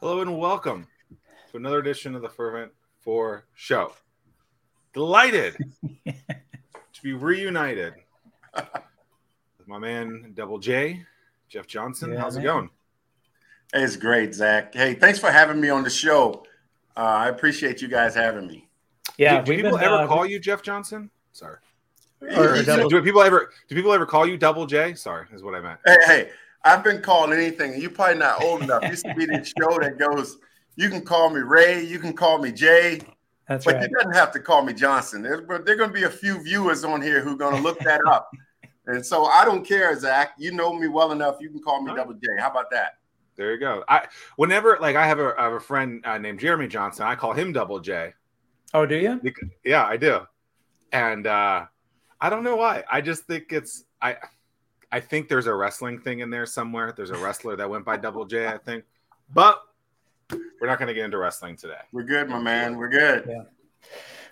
Hello and welcome to another edition of the Fervent Four Show. Delighted to be reunited with my man Double J, Jeff Johnson. Yeah, How's it going? Hey, it's great, Zack. Hey, thanks for having me on the show. Uh, I appreciate you guys having me. Yeah, do, do people been, ever uh, call you Jeff Johnson? Sorry. Or You- double- Do people ever do people ever call you Double J? Sorry, is what I meant. Hey, hey, I've been called anything, and you're probably not old enough. Used to be this show that goes, you can call me Ray, you can call me Jay, That's but right. you doesn't have to call me Johnson. There's, but there are going to be a few viewers on here who are going to look that up. And so I don't care, Zack. You know me well enough. You can call me All Double J. How about that? There you go. I whenever like I have a, I have a friend uh, named Jeremy Johnson. I call him Double J. Oh, do you? Bec- Yeah, I do. And uh I don't know why. I just think it's I I think there's a wrestling thing in there somewhere. There's a wrestler that went by Double J, I think. But we're not going to get into wrestling today. We're good, my man. We're good. Yeah.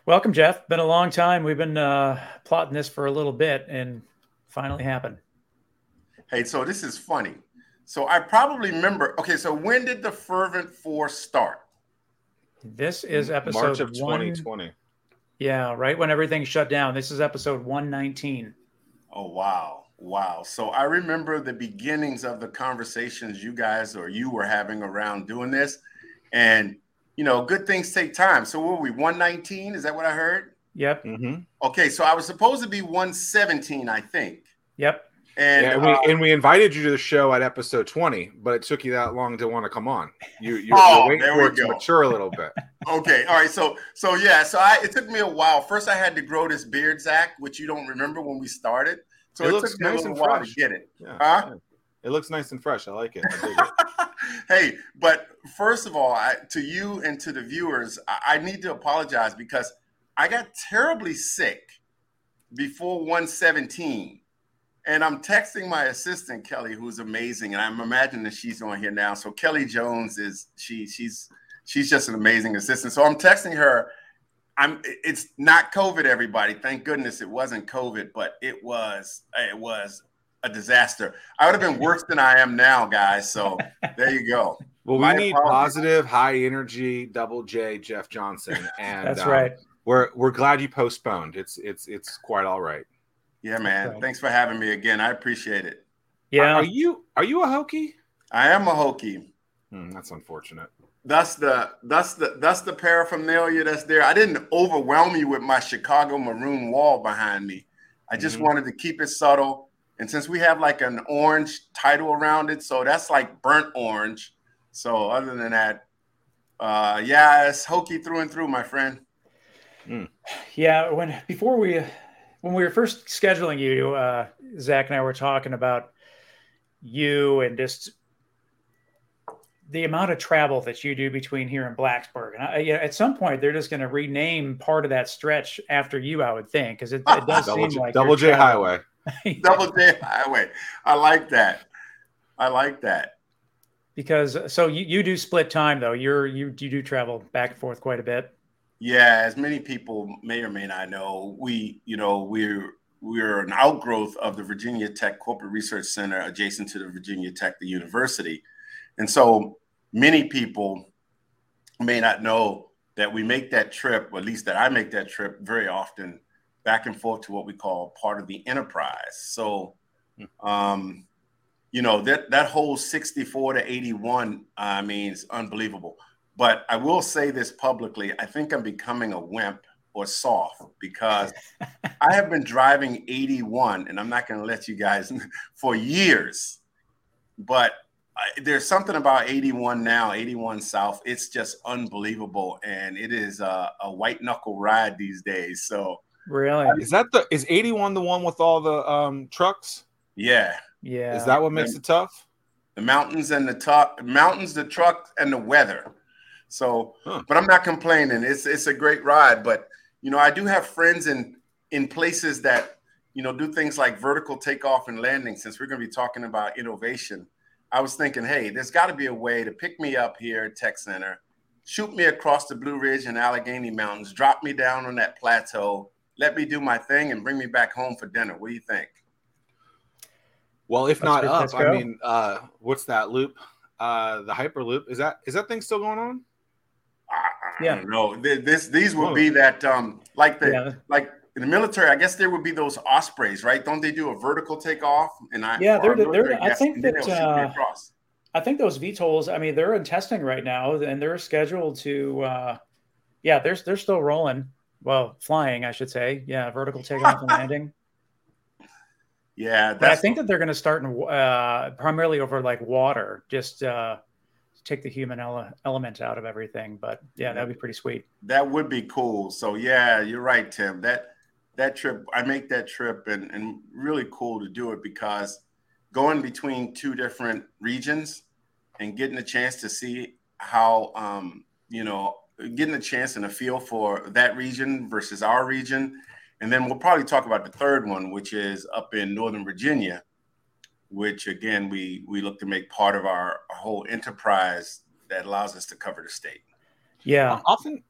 Welcome, Jeff. Been a long time. We've been uh, plotting this for a little bit, and finally happened. Hey, so this is funny. So I probably remember. Okay, so when did the Fervent Four start? This is episode March of one- 2020. Yeah, right when everything shut down. This is episode one nineteen. Oh wow, wow. So I remember the beginnings of the conversations you guys or you were having around doing this, and you know, good things take time. So what were we 119? Is that what I heard? Yep, Mm-hmm. Okay, so I was supposed to be 117, I think. yep. And, Yeah, and we uh, and we invited you to the show at episode 20, but it took you that long to want to come on. You you're, Oh, you're waiting there for we it to go. mature a little bit. okay, all right. So so yeah, so I it took me a while. First, I had to grow this beard, Zack, which you don't remember when we started. So It it, looks nice and while fresh. to get it. Yeah, Huh? yeah. It looks nice and fresh. I like it. I it. hey, but first of all, I, to you and to the viewers, I, I need to apologize because I got terribly sick before 117. And I'm texting my assistant Kelly, who's amazing, and I'm imagining that she's on here now. So Kelly Jones is she she's she's just an amazing assistant. So I'm texting her. I'm it's not COVID, everybody. Thank goodness it wasn't COVID, but it was it was a disaster. I would have been worse than I am now, guys. So there you go. Well, we My need apologies. positive, high energy, double J, Jeff Johnson, and That's uh, right. We're we're glad you postponed. It's it's it's quite all right. Yeah, man. Right. Thanks for having me again. I appreciate it. Yeah, Are, are you are you a Hokie? I am a Hokie. Hmm, that's unfortunate. That's the that's the that's the paraphernalia that's there. I didn't overwhelm you with my Chicago maroon wall behind me. I just Mhm. wanted to keep it subtle. And since we have like an orange title around it, so that's like burnt orange. So other than that, uh yeah, it's Hokie through and through, my friend. yeah. When before we when we were first scheduling you, uh, Zack and I were talking about you and just the amount of travel that you do between here and Blacksburg. And I, you know, at some point, they're just going to rename part of that stretch after you, I would think, because it, it does Double seem J, like double J traveling. Highway. Double J Highway. I like that. I like that. because uh, so you, you do split time though. You're you you do travel back and forth quite a bit. Yeah, as many people may or may not know, we, you know, we're we're an outgrowth of the Virginia Tech Corporate Research Center adjacent to the Virginia Tech the university. And so many people may not know that we make that trip, or at least that I make that trip very often back and forth to what we call part of the enterprise. So um you know that that whole 64 to 81 i mean is unbelievable but I will say this publicly. I think I'm becoming a wimp or soft because I have been driving 81, and I'm not going to let you guys for years. But there's something about 81 now, 81 South. It's just unbelievable, and it is a, a white knuckle ride these days. So Really? Is that the is 81 the one with all the um trucks? yeah, Yeah. Is that what makes it tough? the mountains and the top mountains, the truck, and the weather. So, Huh. but I'm not complaining. It's it's a great ride. But you know, I do have friends in in places that you know do things like vertical takeoff and landing. Since we're going to be talking about innovation, I was thinking, hey, there's got to be a way to pick me up here at Tech Center, shoot me across the Blue Ridge and Allegheny Mountains, drop me down on that plateau, let me do my thing, and bring me back home for dinner. What do you think? Well, if Let's not up, let's I mean, uh, what's that loop? uh, the Hyperloop. Is that is that thing still going on? I, I yeah. No, this these would be that um like the yeah. like in the military. I guess there would be those ospreys, right? Don't they do a vertical takeoff? And I yeah, they're, they're I think that uh, I think those VTOLs. I mean, they're in testing right now, and they're scheduled to. uh Yeah, they're they're still rolling. Well, flying, I should say. Yeah, vertical takeoff and landing. Yeah, but I think that they're going to start in, uh, primarily over like water, just uh, take the human ele- element out of everything. But yeah, that'd be pretty sweet. That would be cool. So yeah, you're right, Tim. That that trip, I make that trip, and and really cool to do it because going between two different regions and getting a chance to see how um, you know getting a chance and a feel for that region versus our region and then we'll probably talk about the third one, which is up in Northern Virginia, which again we we look to make part of our, our whole enterprise that allows us to cover the state. Yeah. Often,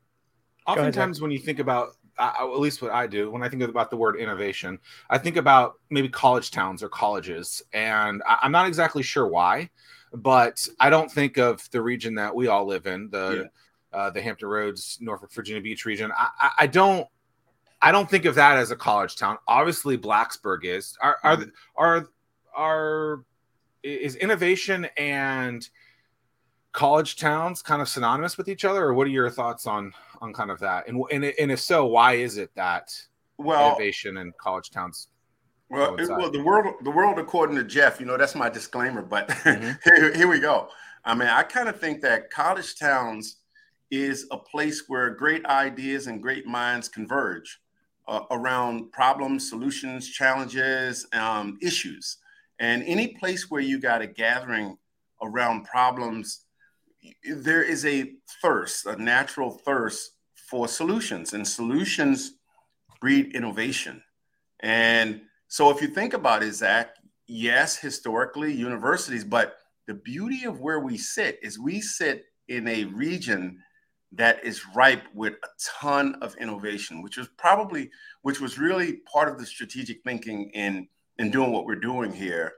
oftentimes ahead, when you think about at least what I do when I think about the word innovation, I think about maybe college towns or colleges, and I, am not exactly sure why, but I don't think of the region that we all live in, the yeah. uh, the Hampton Roads, Norfolk, Virginia Beach region. I, I, I don't I don't think of that as a college town. Obviously, Blacksburg is. Are are mm-hmm. are are is innovation and college towns kind of synonymous with each other, or what are your thoughts on on kind of that? And and and if so, why is it that well innovation and college towns? Well, it, well, the world the world according to Jeff, you know, that's my disclaimer. But mm-hmm. here, here we go. I mean, I kind of think that college towns is a place where great ideas and great minds converge uh, around problems, solutions, challenges, um, issues. And any place where you got a gathering around problems, there is a thirst, a natural thirst for solutions, and solutions breed innovation. And so, if you think about it, Zack, yes, historically, universities, but the beauty of where we sit is we sit in a region that is ripe with a ton of innovation, which was probably, which was really part of the strategic thinking in in doing what we're doing here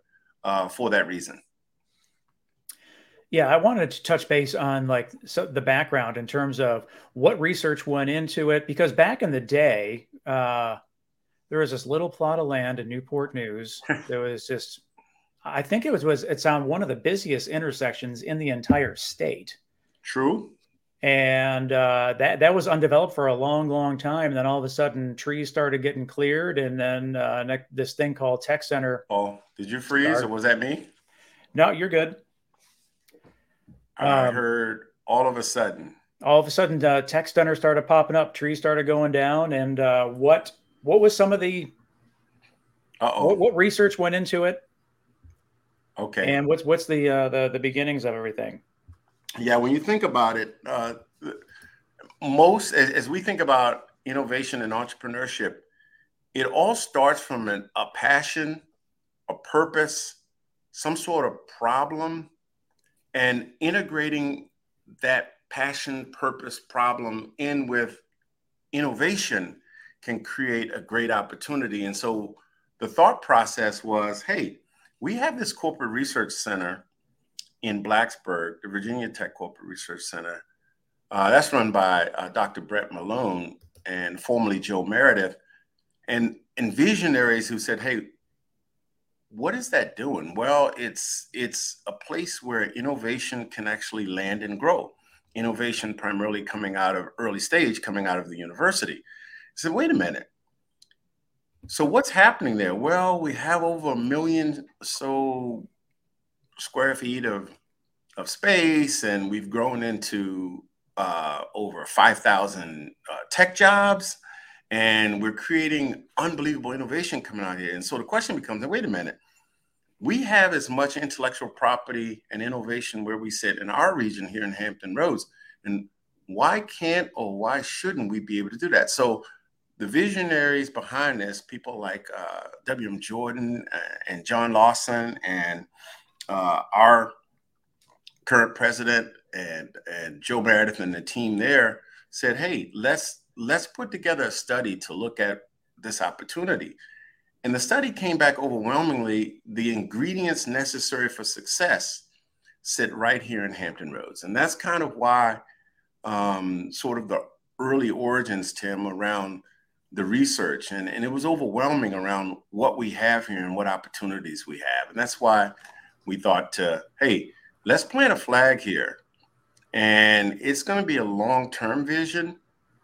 uh, for that reason. Yeah, I wanted to touch base on like so the background in terms of what research went into it, because back in the day, uh, there was this little plot of land in Newport News. there was just, I think it was was it's on one of the busiest intersections in the entire state. True and uh, that that was undeveloped for a long, long time. And then all of a sudden, trees started getting cleared, and then uh, this thing called Tech Center. Oh, did you freeze, started. or was that me? No, you're good. I um, heard all of a sudden. All of a sudden, uh, Tech Center started popping up. Trees started going down, and uh, what what was some of the what, what, research went into it? Okay. And what's what's the uh, the the beginnings of everything? yeah, when you think about it, uh, most as, as, we think about innovation and entrepreneurship, it all starts from an, a passion, a purpose, some sort of problem, and integrating that passion, purpose, problem in with innovation can create a great opportunity. And so the thought process was hey, we have this corporate research center in Blacksburg, the Virginia Tech Corporate Research Center. Uh, that's run by uh, Dr. Brett Malone and formerly Joe Meredith, and and visionaries who said, "Hey, what is that doing?" Well, it's it's a place where innovation can actually land and grow. Innovation primarily coming out of early stage, coming out of the university. Said, "Wait a minute." So what's happening there? Well, we have over a million so square feet of of space, and we've grown into uh, over 5,000 uh, tech jobs, and we're creating unbelievable innovation coming out here. And so the question becomes: Wait a minute, we have as much intellectual property and innovation where we sit in our region here in Hampton Roads, and why can't or why shouldn't we be able to do that? So the visionaries behind this, people like uh, W.M. Jordan uh, and John Lawson and uh, our current president and and Joe Meredith and the team there said, "Hey, let's let's put together a study to look at this opportunity." And the study came back overwhelmingly the ingredients necessary for success sit right here in Hampton Roads. And that's kind of why um, sort of the early origins, Tim, around the research. And, and it was overwhelming around what we have here and what opportunities we have. And that's why we thought, to, hey, let's plant a flag here. And it's going to be a long term vision.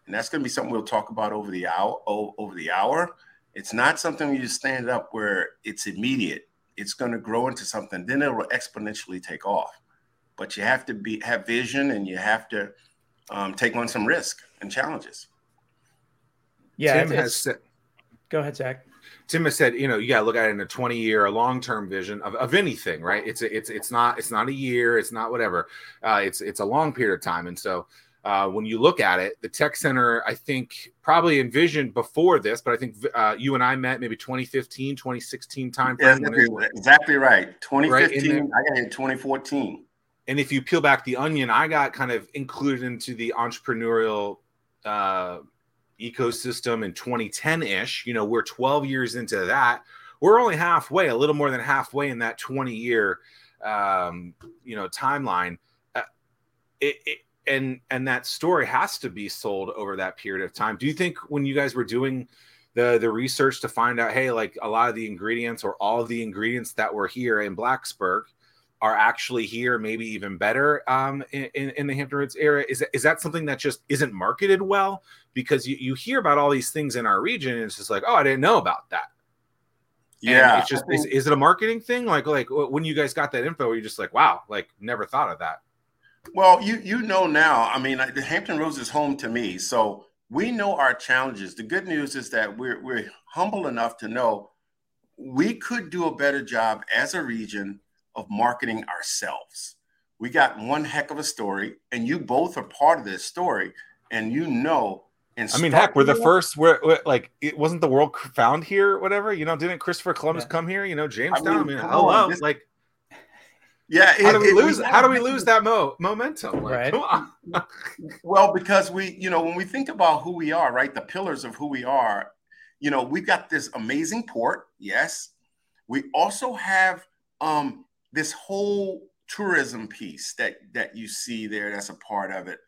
And that's going to be something we'll talk about over the hour. Over the hour, it's not something you stand up where it's immediate. It's going to grow into something. Then it will exponentially take off. But you have to be have vision, and you have to um, take on some risk and challenges. Yeah, Tim has said. Go ahead, Zack. Tim has said, you know, you got to look at it in a 20 year, a long term vision of, of anything, right? It's a, it's it's not it's not a year, it's not whatever. Uh, it's it's a long period of time, and so uh, when you look at it, the tech center, I think probably envisioned before this, but I think uh, you and I met maybe 2015, 2016 time frame. Yeah, exactly, exactly right. 2015, right? I got in 2014. And if you peel back the onion, I got kind of included into the entrepreneurial uh, ecosystem in 2010 ish. You know, we're 12 years into that. We're only halfway, a little more than halfway in that 20 year, um, you know, timeline. Uh, it, it, and and that story has to be sold over that period of time. Do you think when you guys were doing the the research to find out, hey, like a lot of the ingredients or all of the ingredients that were here in Blacksburg are actually here, maybe even better um, in, in the Hampton Roads area? Is, is that something that just isn't marketed well? Because you, you hear about all these things in our region, and it's just like, oh, I didn't know about that. Yeah, and it's just is, is it a marketing thing? Like like when you guys got that info, you're just like, wow, like never thought of that. Well, you you know now. I mean, the Hampton Roads is home to me, so we know our challenges. The good news is that we're we're humble enough to know we could do a better job as a region of marketing ourselves. We got one heck of a story, and you both are part of this story, and you know. And I mean, heck, we're the first. We're, we're, like, it wasn't the world found here, whatever. You know, didn't Christopher Columbus yeah. come here? You know, Jamestown. I mean, I mean hello, this, like. Yeah, how do we it, lose? how do we lose that mo- momentum? Like, right. well, because we, you know, when we think about who we are, right, the pillars of who we are, you know, we've got this amazing port. Yes, we also have um, this whole tourism piece that that you see there that's a part of it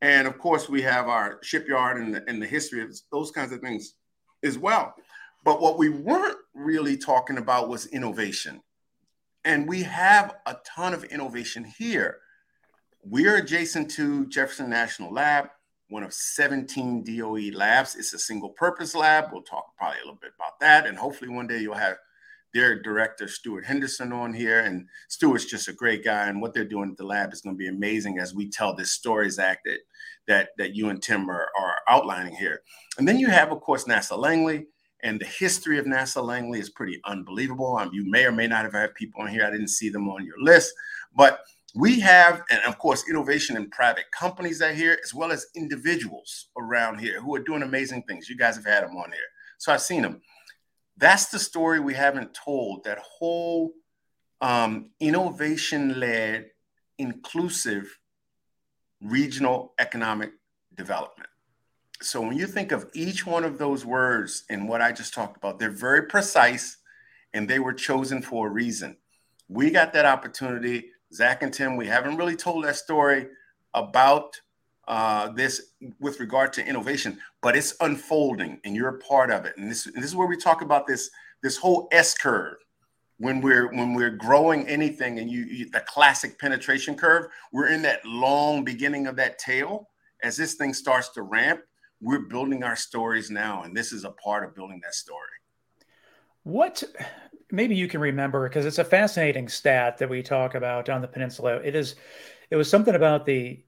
and of course we have our shipyard and the, and the history of those kinds of things as well but what we weren't really talking about was innovation and we have a ton of innovation here. We're adjacent to jefferson national lab one of 17 doe labs. It's a single purpose lab. We'll talk probably a little bit about that. And hopefully one day you'll have their director Stuart Henderson on here, and Stuart's just a great guy. And what they're doing at the lab is going to be amazing as we tell this stories act that that that you and Tim are, are outlining here. And then you have, of course, NASA Langley, and the history of NASA Langley is pretty unbelievable. Um, you may or may not have had people on here. I didn't see them on your list, but we have, and of course, innovation in private companies that here, as well as individuals around here who are doing amazing things. You guys have had them on here, so I've seen them. That's the story we haven't told. That whole um, innovation led, inclusive regional economic development. So when you think of each one of those words and what I just talked about, they're very precise and they were chosen for a reason. We got that opportunity. Zack and Tim, we haven't really told that story about uh, this with regard to innovation, but it's unfolding and you're a part of it. And this, and this is where we talk about this this whole S curve. When we're when we're growing anything, and you, you the classic penetration curve, we're in that long beginning of that tail. As this thing starts to ramp, we're building our stories now, and this is a part of building that story. What maybe you can remember because it's a fascinating stat that we talk about on the peninsula. It is it was something about the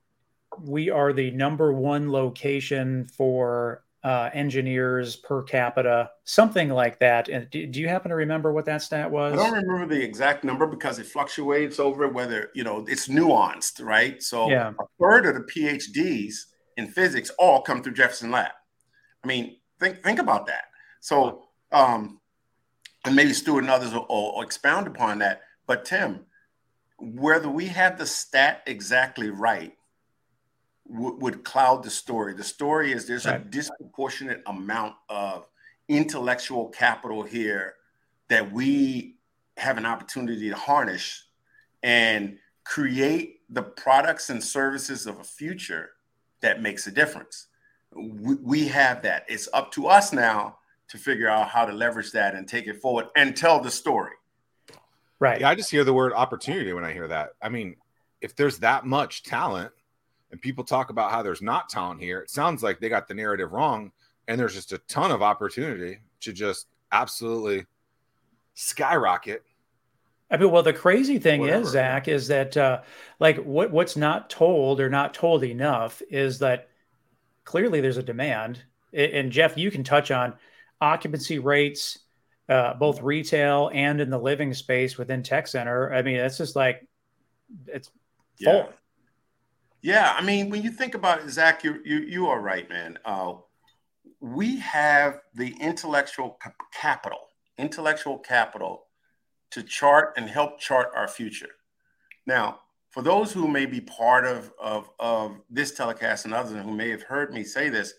we are the number one location for uh, engineers per capita, something like that. And do, do, you happen to remember what that stat was? I don't remember the exact number because it fluctuates over whether you know it's nuanced, right? So yeah. a third of the PhDs in physics all come through Jefferson Lab. I mean, think think about that. So, um, and maybe Stuart and others will, will expound upon that. But Tim, whether we have the stat exactly right w- would cloud the story. The story is there's right. a disproportionate amount of intellectual capital here that we have an opportunity to harness and create the products and services of a future that makes a difference. We, we have that. It's up to us now to figure out how to leverage that and take it forward and tell the story. Right. Yeah, I just hear the word opportunity when I hear that. I mean, if there's that much talent and people talk about how there's not talent here, it sounds like they got the narrative wrong and there's just a ton of opportunity to just absolutely skyrocket. I mean, well, the crazy thing Whatever. is, Zack, is that uh, like what what's not told or not told enough is that clearly there's a demand. And Jeff, you can touch on occupancy rates, uh, both retail and in the living space within Tech Center. I mean, it's just like it's full. Yeah. Yeah, I mean, when you think about it, Zack, you you you are right, man. Uh, we have the intellectual capital, intellectual capital to chart and help chart our future. Now, for those who may be part of, of, of this telecast and others who may have heard me say this,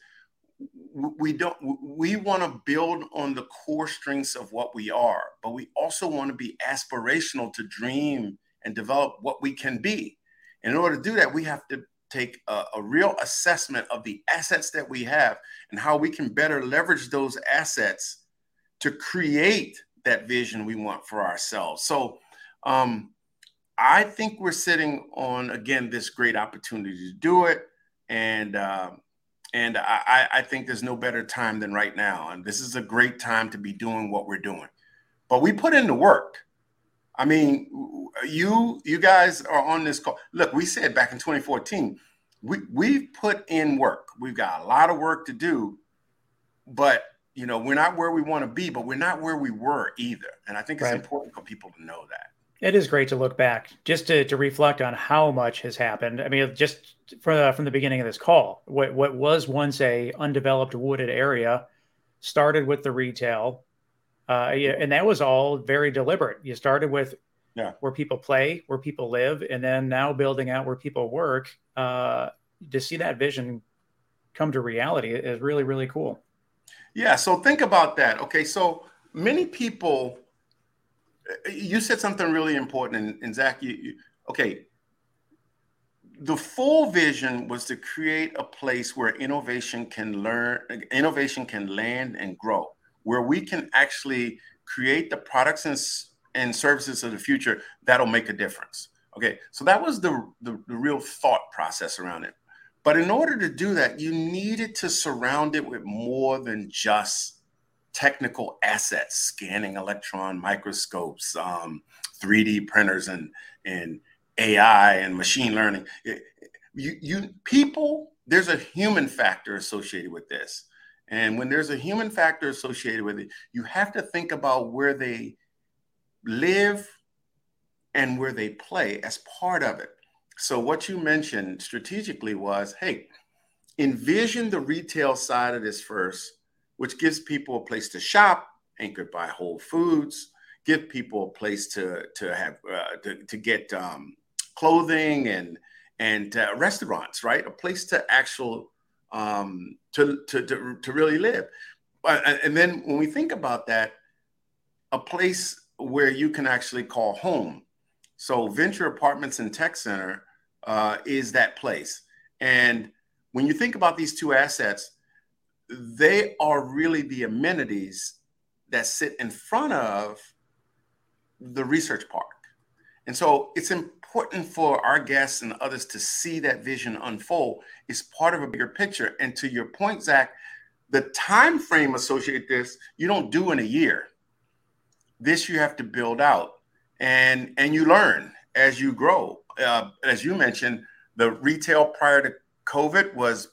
we don't we want to build on the core strengths of what we are, but we also want to be aspirational to dream and develop what we can be. In order to do that, we have to take a, a, real assessment of the assets that we have and how we can better leverage those assets to create that vision we want for ourselves. So, um, I think we're sitting on again this great opportunity to do it, and uh, and I, I think there's no better time than right now. And this is a great time to be doing what we're doing. But we put in the work. I mean, you you guys are on this call. Look, we said back in 2014, we we've put in work. We've got a lot of work to do, but you know, we're not where we want to be, but we're not where we were either. And I think it's right. important for people to know that. It is great to look back, just to, to reflect on how much has happened. I mean, just from, from the beginning of this call, what, what was once a undeveloped wooded area started with the retail, uh, and that was all very deliberate. You started with yeah. where people play, where people live, and then now building out where people work. Uh, to see that vision come to reality is really, really cool. Yeah. So think about that. Okay. So many people, you said something really important, and, and Zach, you, you okay. The full vision was to create a place where innovation can learn, innovation can land and grow, where we can actually create the products and and services of the future that'll make a difference. Okay, so that was the, the, the real thought process around it. But in order to do that, you needed to surround it with more than just technical assets, scanning electron microscopes, um, 3D printers, and and AI and machine learning. You, you people, there's a human factor associated with this. And when there's a human factor associated with it, you have to think about where they live and where they play as part of it. So, what you mentioned strategically was hey, envision the retail side of this first, which gives people a place to shop, anchored by Whole Foods, give people a place to, to have uh, to, to get um, clothing and and uh, restaurants, right? A place to actual um, to, to, to, to really live. and then when we think about that, a place where you can actually call home. So Venture Apartments and Tech Center uh, is that place. And when you think about these two assets, they are really the amenities that sit in front of the research park. And so it's important for our guests and others to see that vision unfold. It's part of a bigger picture. And to your point, Zack, the time frame associated this, you don't do in a year this you have to build out, and and you learn as you grow. Uh, as you mentioned, the retail prior to COVID was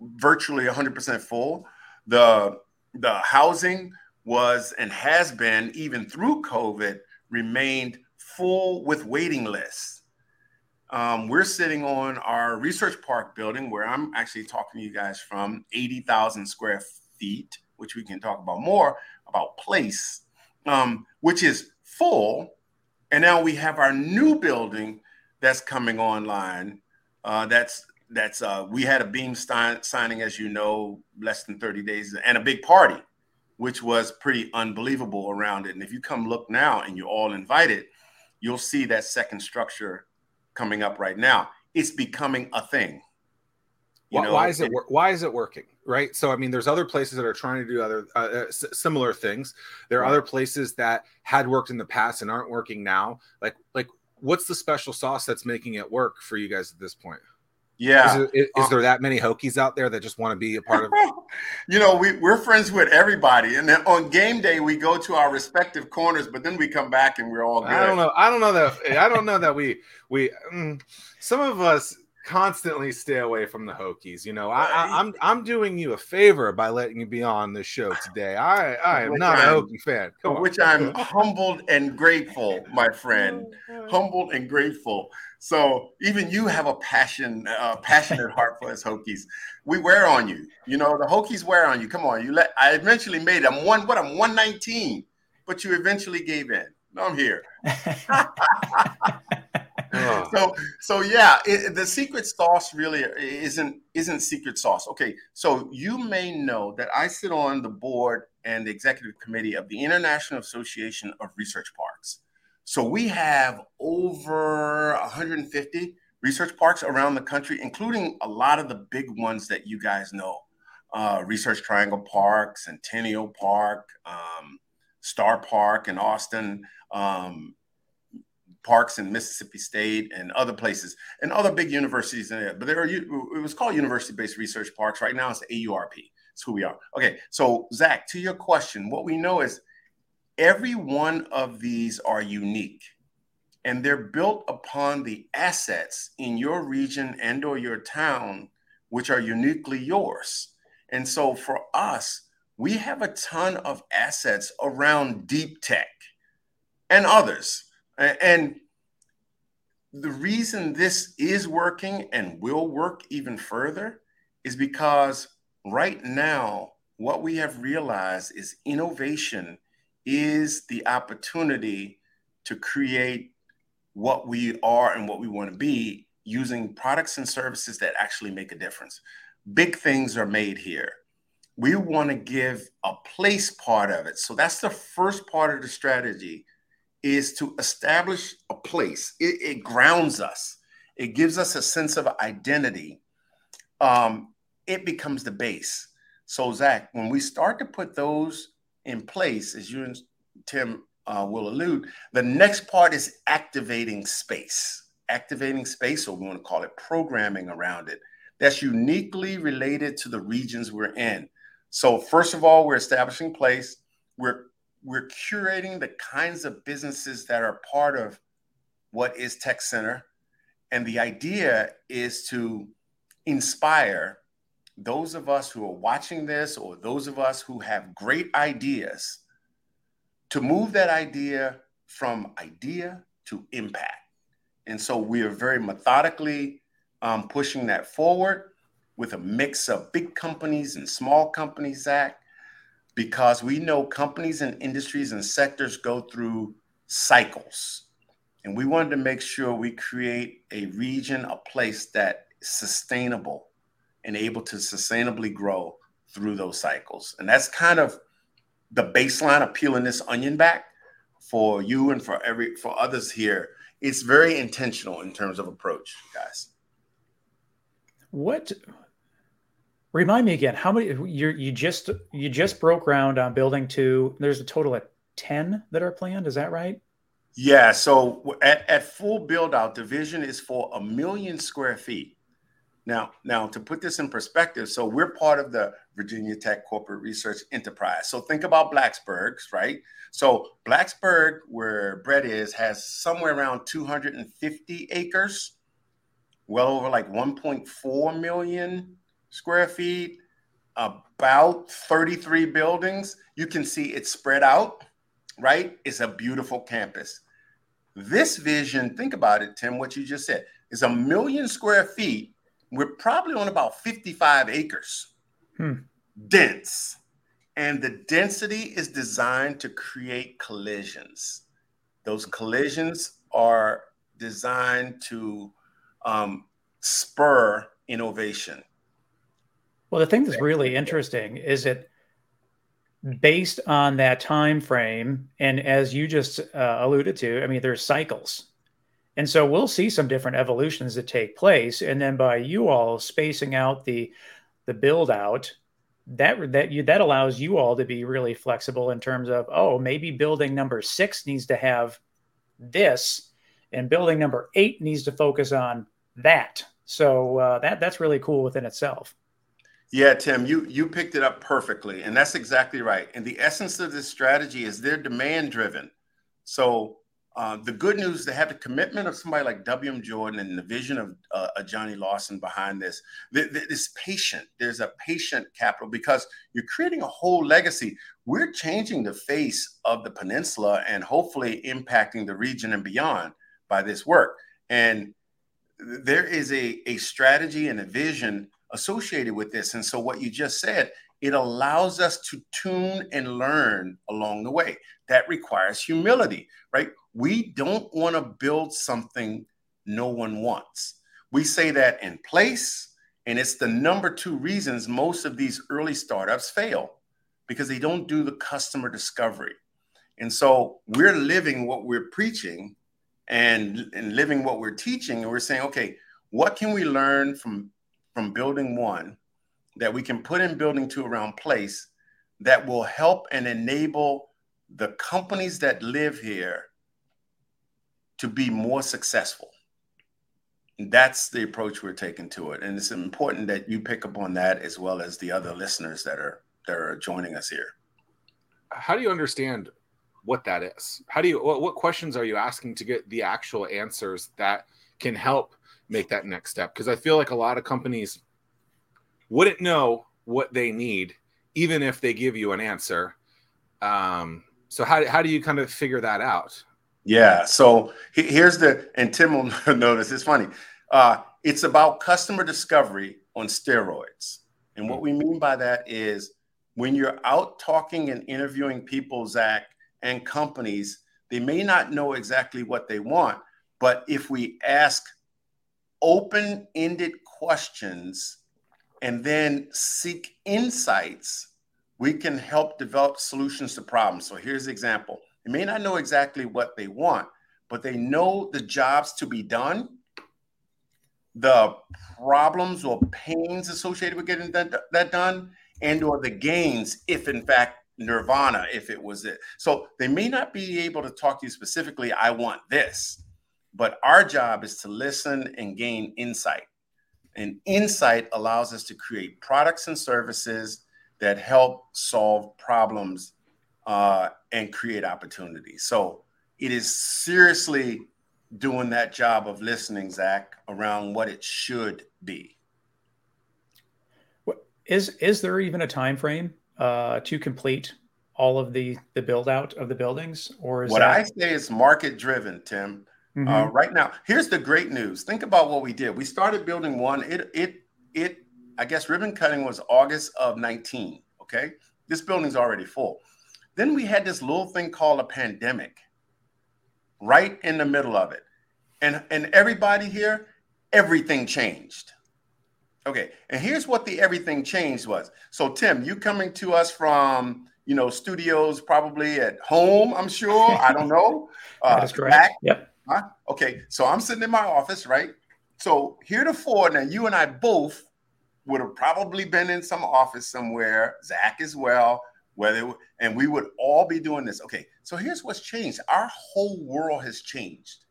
virtually 100% full. The the housing was and has been even through COVID remained full with waiting lists. Um, we're sitting on our research park building where I'm actually talking to you guys from 80,000 square feet, which we can talk about more about place um, which is full. And now we have our new building that's coming online. Uh, that's that's uh, we had a beam st- signing, as you know, less than 30 days, and a big party, which was pretty unbelievable around it. And if you come look now, and you're all invited, you'll see that second structure coming up right now. It's becoming a thing. You why, know, why is it, it why is it working? Right. So I mean, there's other places that are trying to do other uh, uh s- similar things. There are other places that had worked in the past and aren't working now. Like like what's the special sauce that's making it work for you guys at this point? Yeah. Is, is, is uh, there that many Hokies out there that just want to be a part of? you know, we, we're friends with everybody. And then on game day, we go to our respective corners, but then we come back and we're all good. I don't know. I don't know that. I don't know that we, we, mm, some of us constantly stay away from the Hokies. You know, I, I, am I'm, I'm doing you a favor by letting you be on this show today. I I am not I'm, a Hokie fan. Come which on. I'm humbled and grateful, my friend. humbled and grateful. So even you have a passion, uh, passionate heart for us Hokies. We wear on you. You know, the Hokies wear on you. Come on, you let. I eventually made. I'm one. What? I'm 119, but you eventually gave in. No, I'm here. so so yeah it, the secret sauce really isn't isn't secret sauce. Okay so you may know that i sit on the board and the executive committee of the international association of research parks. So we have over 150 research parks around the country including a lot of the big ones that you guys know. Uh, research triangle park centennial park um, star park in austin um, parks in Mississippi State and other places and other big universities in there. But there are it was called university-based research parks. Right now it's AURP. It's who we are. Okay, so Zack, to your question, what we know is every one of these are unique and they're built upon the assets in your region and or your town which are uniquely yours. And so for us, we have a ton of assets around deep tech and others and the reason this is working and will work even further is because right now, what we have realized is innovation is the opportunity to create what we are and what we want to be using products and services that actually make a difference. Big things are made here. We want to give a place part of it. So that's the first part of the strategy is to establish a place. It, it grounds us. It gives us a sense of identity. Um, it becomes the base. So, Zack, when we start to put those in place, as you and Tim uh, will allude, the next part is activating space. Activating space, or we want to call it programming around it, that's uniquely related to the regions we're in. So, first of all, we're establishing place. We're we're curating the kinds of businesses that are part of what is Tech Center. And the idea is to inspire those of us who are watching this or those of us who have great ideas to move that idea from idea to impact. And so we are very methodically um, pushing that forward with a mix of big companies and small companies, Zack, because we know companies and industries and sectors go through cycles. And we wanted to make sure we create a region, a place that is sustainable and able to sustainably grow through those cycles. And that's kind of the baseline of peeling this onion back for you and for every for others here. It's very intentional in terms of approach, guys. What Remind me again, how many you you just you just broke ground on building two. There's a total of 10 that are planned, is that right? Yeah, so at, at full build out, the vision is for a million square feet. Now, now to put this in perspective, so we're part of the Virginia Tech Corporate Research Enterprise. So think about Blacksburg's, right? So Blacksburg, where Brett is, has somewhere around 250 acres, well over like 1.4 million square feet, about 33 buildings. You can see it's spread out, right? It's a beautiful campus. This vision, think about it, Tim, what you just said, is a million square feet. We're probably on about 55 acres. Hmm. Dense. And the density is designed to create collisions. Those collisions are designed to um, spur innovation. Well, the thing that's really interesting is that based on that time frame and as you just uh, alluded to i mean there's cycles. And so we'll see some different evolutions that take place. And then by you all spacing out the the build out that that you that allows you all to be really flexible in terms of oh maybe building number 6 needs to have this and building number 8 needs to focus on that. So uh, that that's really cool within itself yeah, Tim, you you picked it up perfectly, and that's exactly right. And the essence of this strategy is they're demand driven. So uh, the good news, they have the commitment of somebody like W.M. Jordan and the vision of uh, a Johnny Lawson behind this. This patient, there's a patient capital because you're creating a whole legacy. We're changing the face of the peninsula and hopefully impacting the region and beyond by this work. And there is a, a strategy and a vision associated with this. And so, what you just said, it allows us to tune and learn along the way. That requires humility, right? We don't want to build something no one wants. We say that in place, and it's the number two reasons most of these early startups fail because they don't do the customer discovery. And so we're living what we're preaching and, and living what we're teaching. And we're saying, okay, what can we learn from from building one that we can put in building two around place that will help and enable the companies that live here to be more successful. And that's the approach we're taking to it. And it's important that you pick up on that as well as the other listeners that are that are joining us here. How do you understand what that is? How do you what, what questions are you asking to get the actual answers that can help make that next step because I feel like a lot of companies wouldn't know what they need even if they give you an answer. Um, so how how do you kind of figure that out? Yeah. So here's the and Tim will notice it's funny. Uh, it's about customer discovery on steroids, and what we mean by that is when you're out talking and interviewing people, Zack, and companies, they may not know exactly what they want, but if we ask open ended questions and then seek insights, we can help develop solutions to problems. So here's the example. They may not know exactly what they want, but they know the jobs to be done, the problems or pains associated with getting that, that done, and or the gains if in fact nirvana if it was it. So they may not be able to talk to you specifically i want this but our job is to listen and gain insight. And insight allows us to create products and services that help solve problems uh, and create opportunities. So it is seriously doing that job of listening, Zack, around what it should be. Is is there even a time frame uh, to complete all of the the build out of the buildings, or is what that... I say is market driven, Tim. Uh, mm-hmm. Uh, right now, here's the great news. Think about what we did. We started building one. It it it. I guess ribbon cutting was August of 19. Okay, this building's already full. Then we had this little thing called a pandemic, right in the middle of it, and and everybody here, everything changed. Okay, and here's what the everything changed was. So Tim, you coming to us from you know studios probably at home. I'm sure. I don't know. Uh, that is correct. Back, yep Huh? Okay, so I'm sitting in my office, right? So heretofore, now you and I both would have probably been in some office somewhere, Zack as well, whether and we would all be doing this. Okay, so here's what's changed. Our whole world has changed.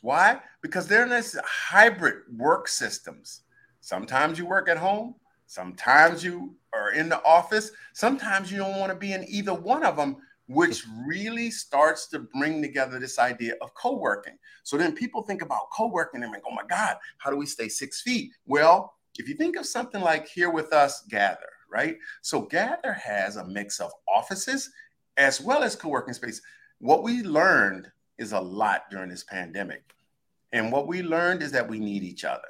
Why? Because they're in this hybrid work systems. Sometimes you work at home, sometimes you are in the office, sometimes you don't want to be in either one of them which really starts to bring together this idea of co-working. So then people think about co-working and like, oh my God, how do we stay six feet? Well, if you think of something like here with us, Gather, right? So Gather has a mix of offices as well as co-working space. What we learned is a lot during this pandemic. And what we learned is that we need each other.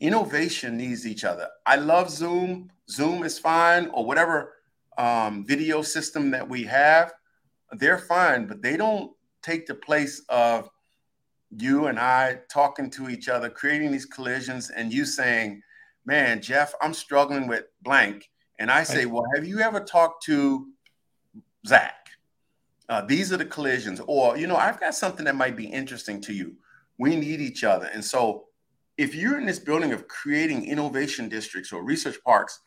Innovation needs each other. I love Zoom. Zoom is fine, or whatever um, video system that we have they're fine, but they don't take the place of you and I talking to each other, creating these collisions, and you saying, Man, Jeff, I'm struggling with blank. And I say, Well, have you ever talked to Zack. Uh, these are the collisions. Or, you know, I've got something that might be interesting to you. We need each other. And so, if you're in this building of creating innovation districts or research parks,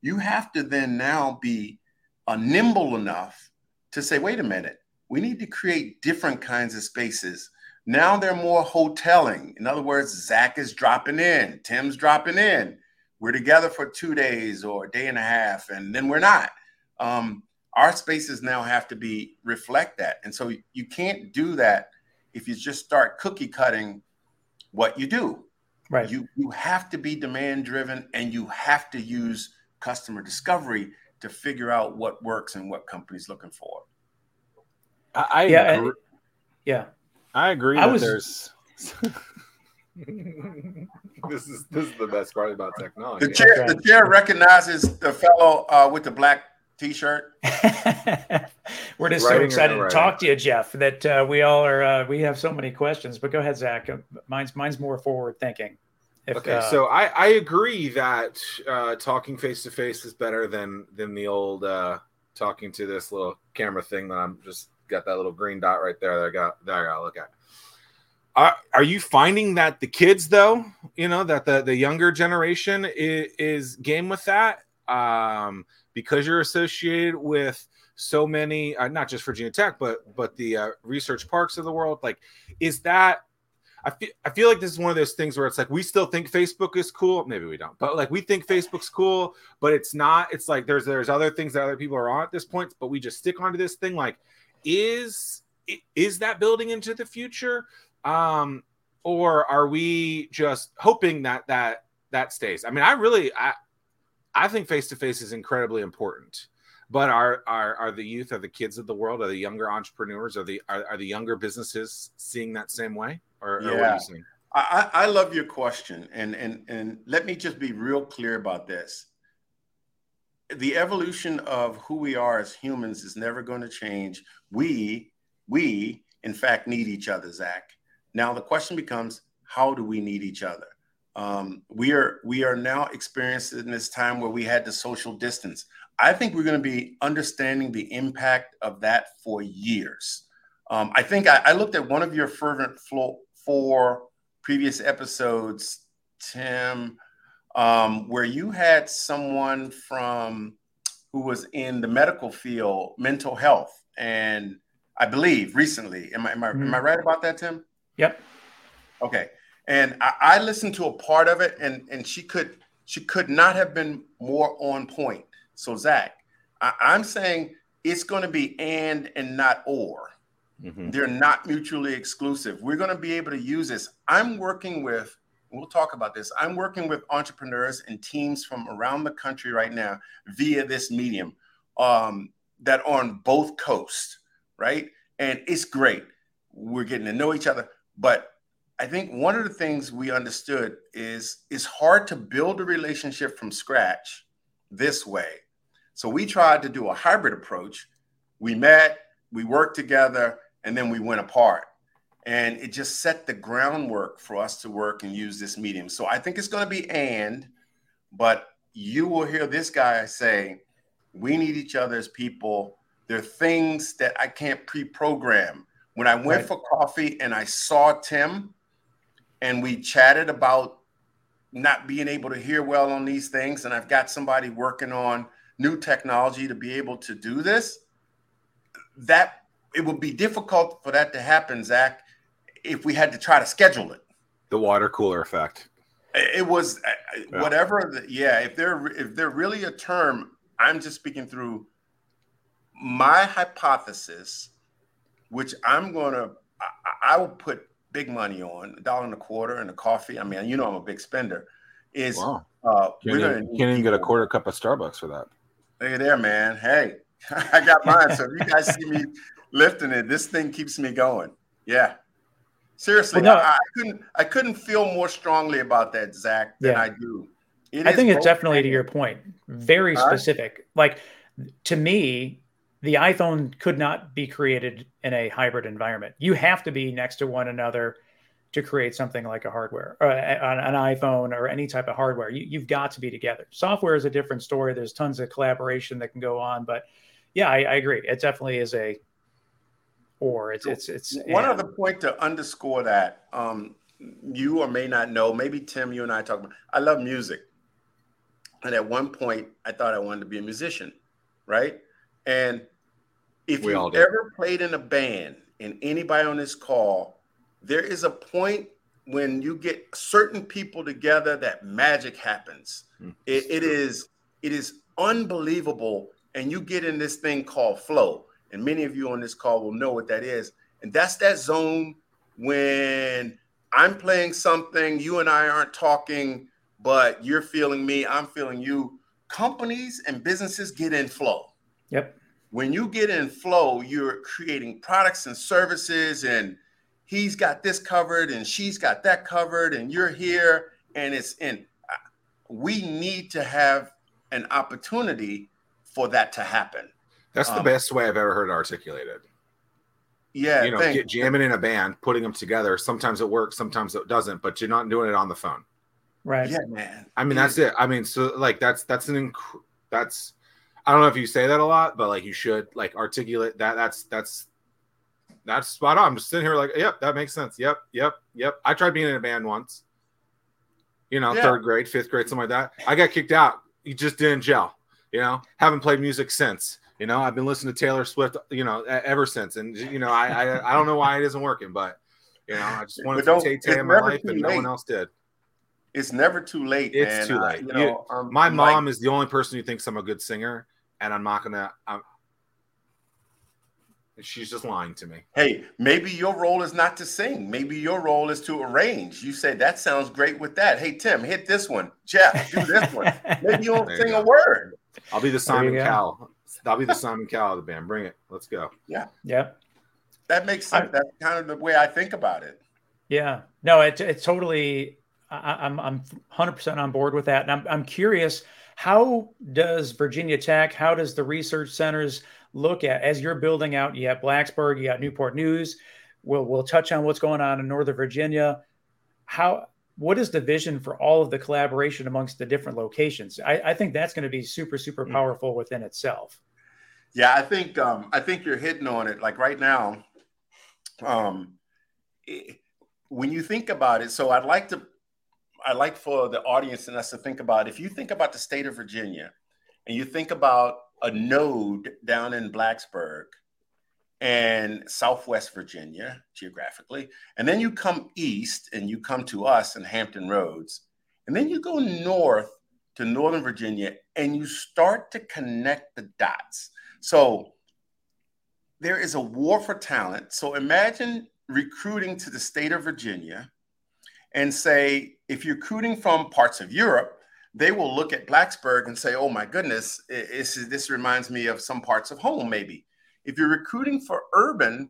you have to then now be uh, nimble enough to say, wait a minute, we need to create different kinds of spaces. Now they're more hoteling. In other words, Zack is dropping in, Tim's dropping in. We're together for two days or a day and a half, and then we're not. Um, our spaces now have to be reflect that. And so you can't do that if you just start cookie cutting what you do. Right. You you have to be demand driven and you have to use customer discovery to figure out what works and what companies looking for. I, I yeah, agree. yeah. I agree I that was- there's this is this is the best part about technology. The chair Okay. the chair recognizes the fellow uh, with the black t-shirt. We're just so excited to talk to you, Jeff, that uh, we all are. Uh, we have so many questions, but go ahead, Zack. Uh, Mine's mine's more forward thinking. If, Okay, uh, so I, I agree that uh, talking face to face is better than than the old uh, talking to this little camera thing that I'm just got that little green dot right there that I got that I gotta look at. Are, are you finding that the kids though, you know, that the the younger generation is, is game with that um, because you're associated with so many, uh, not just Virginia Tech, but but the uh, research parks of the world. Like, is that I feel I feel like this is one of those things where it's like we still think Facebook is cool. Maybe we don't, but like we think Facebook's cool, but it's not. It's like there's there's other things that other people are on at this point, but we just stick onto this thing. Like, is is that building into the future, um, or are we just hoping that that that stays? I mean, I really I I think face to face is incredibly important. But are, are are the youth, are the kids of the world, are the younger entrepreneurs, are the are, are the younger businesses seeing that same way? Or, or Yeah. you seeing? I, I love your question, and and and let me just be real clear about this. The evolution of who we are as humans is never going to change. We we in fact need each other, Zack. Now the question becomes, how do we need each other? Um, we are we are now experiencing this time where we had to social distance. I think we're going to be understanding the impact of that for years. Um, I think I, I looked at one of your fervent flow four previous episodes, Tim, um, where you had someone from who was in the medical field, mental health, and I believe recently. Am I am I, am I right about that, Tim? Yep. Okay. And I, I listened to a part of it, and and she could she could not have been more on point. So Zack, I, I'm saying it's going to be and and not or. Mhm. They're not mutually exclusive. We're going to be able to use this. I'm working with, we'll talk about this. I'm working with entrepreneurs and teams from around the country right now via this medium um, that are on both coasts, right? And it's great. We're getting to know each other. But I think one of the things we understood is it's hard to build a relationship from scratch this way. So we tried to do a hybrid approach. We met, we worked together, and then we went apart. And it just set the groundwork for us to work and use this medium. So I think it's going to be and, but you will hear this guy say, we need each other as people. There are things that I can't pre program. When I went Right. for coffee and I saw Tim and we chatted about not being able to hear well on these things, and I've got somebody working on new technology to be able to do this, that it would be difficult for that to happen, Zack, if we had to try to schedule it. The water cooler effect. It was uh, Yeah. whatever. The, yeah, if they're if they're really a term, I'm just speaking through my hypothesis, which I'm gonna I, I will put big money on a dollar and a quarter and a coffee. I mean, you know, I'm a big spender. Is Wow. uh, Can't, gonna even, can't even get a quarter cup of Starbucks for that. Look at there, man. Hey, I got mine. So if you guys see me lifting it, this thing keeps me going. Yeah. Seriously, Well, no. I, I couldn't I couldn't feel more strongly about that, Zack, than Yeah. I do. It I think it's definitely to your point, very All right. specific. Like to me, the iPhone could not be created in a hybrid environment. You have to be next to one another to create something like a hardware, uh, or an, an iPhone, or any type of hardware. You, you've got to be together. Software is a different story. There's tons of collaboration that can go on, but yeah, I, I agree. It definitely is a or it's it's it's one other point to underscore that um, you or may not know. Maybe Tim, you and I talk about. I love music, and at one point I thought I wanted to be a musician, right? And if We all you did. ever played in a band, and anybody on this call, there is a point when you get certain people together that magic happens. Hmm. It, it is it is unbelievable, and you get in this thing called flow. And many of you on this call will know what that is. And that's that zone when I'm playing something, you and I aren't talking, but you're feeling me, I'm feeling you. Companies and businesses get in flow Yep. when you get in flow, you're creating products and services, and he's got this covered, and she's got that covered, and you're here, and it's in. We need to have an opportunity for that to happen. That's the Um, best way I've ever heard it articulated. Yeah, you know, thank get jamming in a band, putting them together. Sometimes it works, sometimes it doesn't, but you're not doing it on the phone. Right. Yeah, man. I mean, that's it. I mean, so like that's that's an inc- that's I don't know if you say that a lot, but like you should like articulate that. That's that's that's spot on. I'm just sitting here like, yep, that makes sense. Yep, yep, yep. I tried being in a band once. You know, Yeah. third grade, fifth grade, something like that. I got kicked out. You just didn't gel. You know, haven't played music since. You know, I've been listening to Taylor Swift. You know, ever since, and you know, I I, I don't know why it isn't working, but you know, I just wanted to don't- take Tay in my life, too and no one else did. It's never too late. It's man. too I- late. you know, um, My I'm like- mom is the only person who thinks I'm a good singer, and I'm not gonna. I'm, she's just lying to me. Hey, maybe your role is not to sing. Maybe your role is to arrange. You say that sounds great with that. Hey, Tim, hit this one. Jeff, do this one. Maybe you don't There you sing go. a word. I'll be the Simon. Cowell. I'll be the Simon Cowell of the band. Bring it. Let's go. Yeah. Yeah. That makes sense. That's kind of the way I think about it. Yeah. No, it, it's totally. I, I'm I'm 100 percent on board with that, and I'm I'm curious. How does Virginia Tech? How does the research centers look at as you're building out? You have Blacksburg, you got Newport News. We'll we'll touch on what's going on in Northern Virginia. How what is the vision for all of the collaboration amongst the different locations? I, I think that's going to be super super Mm. powerful within itself. Yeah, I think um, I think you're hitting on it. Like right now, um, it- when you think about it, so I'd like to, I'd like for the audience and us to think about if you think about the state of Virginia, and you think about a node down in Blacksburg and Southwest Virginia geographically, and then you come east and you come to us in Hampton Roads, and then you go north to Northern Virginia, and you start to connect the dots. So there is a war for talent. So imagine recruiting to the state of Virginia and say, if you're recruiting from parts of Europe, they will look at Blacksburg and say, oh my goodness, this reminds me of some parts of home, maybe. If you're recruiting for urban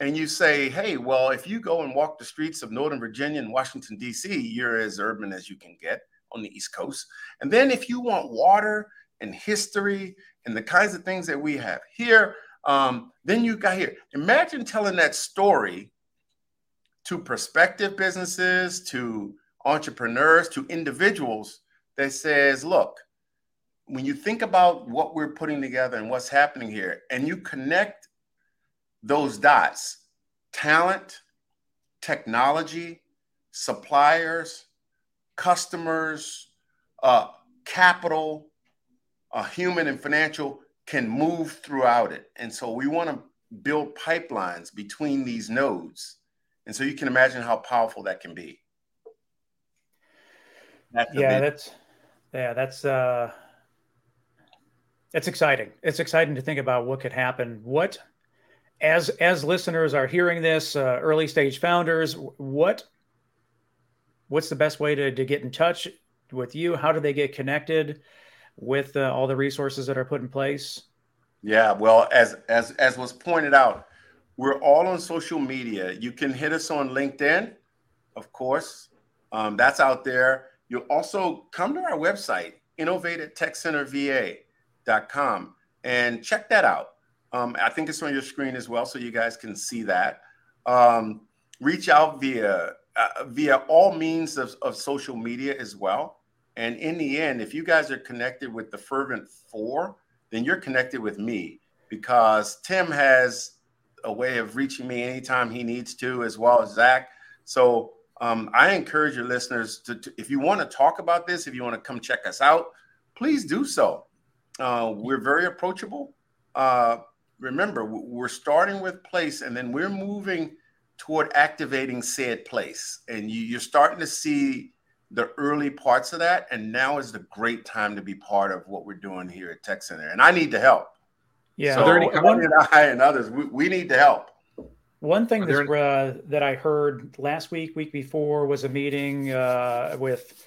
and you say, hey, well, if you go and walk the streets of Northern Virginia and Washington, D.C., you're as urban as you can get on the East Coast. And then if you want water and history and the kinds of things that we have here, um, then you got here. Imagine telling that story to prospective businesses, to entrepreneurs, to individuals that says, look, when you think about what we're putting together and what's happening here, and you connect those dots, talent, technology, suppliers, customers, uh, capital, uh, human and financial can move throughout it. And so we want to build pipelines between these nodes. And so you can imagine how powerful that can be. That's yeah big- that's yeah that's uh it's exciting it's exciting to think about what could happen what as as listeners are hearing this uh, early stage founders what what's the best way to, to get in touch with you how do they get connected with uh, all the resources that are put in place Yeah, well, as as as was pointed out, we're all on social media. You can hit us on LinkedIn, of course. Um, that's out there. You'll also come to our website, innovatetechcenterva.com, and check that out. Um, I think it's on your screen as well, so you guys can see that. Um, reach out via uh, via all means of, of social media as well. And in the end, if you guys are connected with the Fervent Four, then you're connected with me because Tim has a way of reaching me anytime he needs to, as well as Zack. So um, I encourage your listeners to, to, if you want to talk about this, if you want to come check us out, please do so. Uh, we're very approachable. Uh, remember, we're starting with place and then we're moving toward activating said place. And you, you're starting to see the early parts of that. And now is the great time to be part of what we're doing here at Tech Center. And I need the help. Yeah. So, are there any one, and I and others, we, we need the help. One thing that, uh, that I heard last week, week before, was a meeting uh, with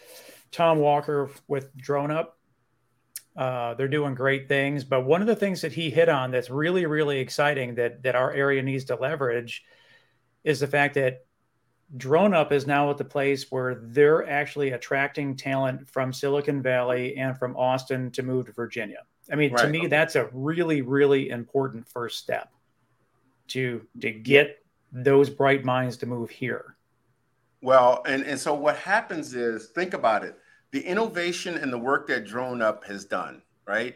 Tom Walker with DroneUp. Uh, they're doing great things, but one of the things that he hit on that's really, really exciting that that our area needs to leverage is the fact that DroneUp is now at the place where they're actually attracting talent from Silicon Valley and from Austin to move to Virginia. I mean, right. to me, that's a really, really important first step to to get those bright minds to move here. Well, and and so what happens is think about it. The innovation and the work that DroneUp has done, right?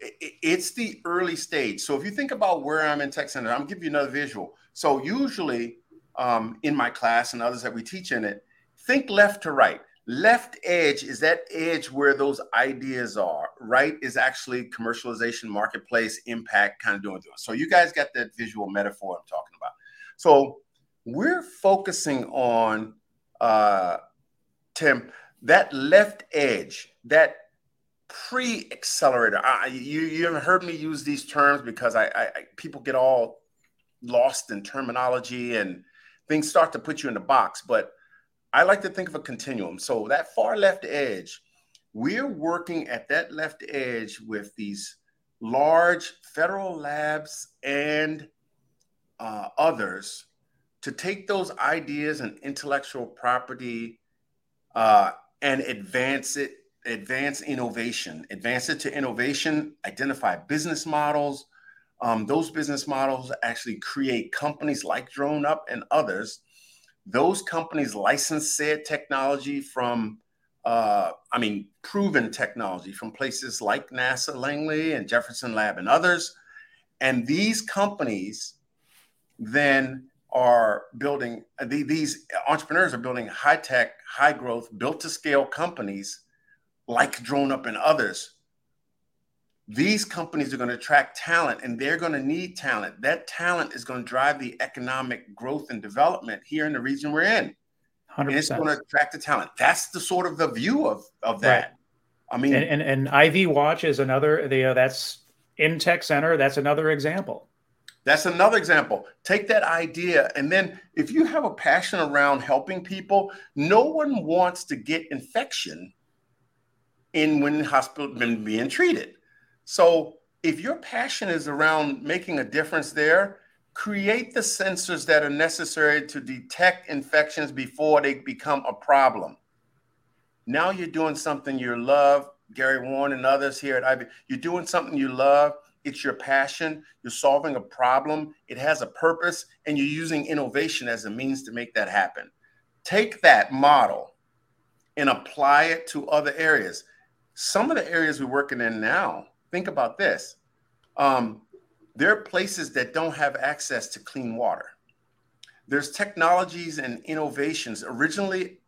It's the early stage. So if you think about where I'm in Tech Center, I'm giving you another visual. So usually um, in my class and others that we teach in it, think left to right. Left edge is that edge where those ideas are. Right is actually commercialization, marketplace, impact, kind of doing things. So you guys got that visual metaphor I'm talking about. So we're focusing on uh, Tim that left edge, that pre-accelerator. I, you you haven't heard me use these terms because I, I, I people get all lost in terminology and things start to put you in a box. But I like to think of a continuum. So that far left edge, we're working at that left edge with these large federal labs and uh, others to take those ideas and intellectual property uh, and advance it, advance innovation, advance it to innovation, identify business models. Um, those business models actually create companies like DroneUp and others those companies license said technology from, uh, I mean, proven technology from places like NASA Langley and Jefferson Lab and others. And these companies then are building, these entrepreneurs are building high tech, high growth, built to scale companies like DroneUp and others these companies are going to attract talent and they're going to need talent. That talent is going to drive the economic growth and development here in the region we're in. 100%. And it's going to attract the talent. That's the sort of the view of, of that. Right. I mean, and, and, and IVWatch is another, the, uh, that's in Tech Center. That's another example. That's another example. Take that idea. And then if you have a passion around helping people, no one wants to get infection in when hospital been being treated. So if your passion is around making a difference there, create the sensors that are necessary to detect infections before they become a problem. Now you're doing something you love, Gary Warren and others here at IV. You're doing something you love. It's your passion. You're solving a problem. It has a purpose, and you're using innovation as a means to make that happen. Take that model and apply it to other areas. Some of the areas we're working in now, think about this. Um, there are places that don't have access to clean water. There's technologies and innovations originally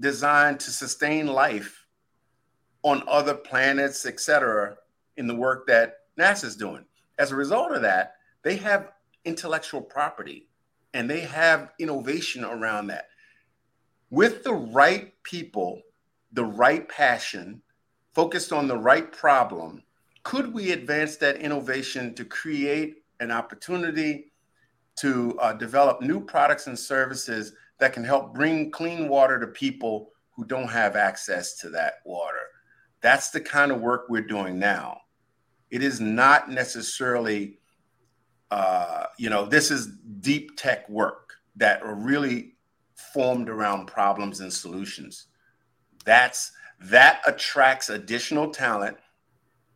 designed to sustain life on other planets, et cetera, in the work that NASA's doing. As a result of that, they have intellectual property and they have innovation around that. With the right people, the right passion, focused on the right problem, could we advance that innovation to create an opportunity to uh, develop new products and services that can help bring clean water to people who don't have access to that water? That's the kind of work we're doing now. It is not necessarily, uh, you know, this is deep tech work that are really formed around problems and solutions. That's that attracts additional talent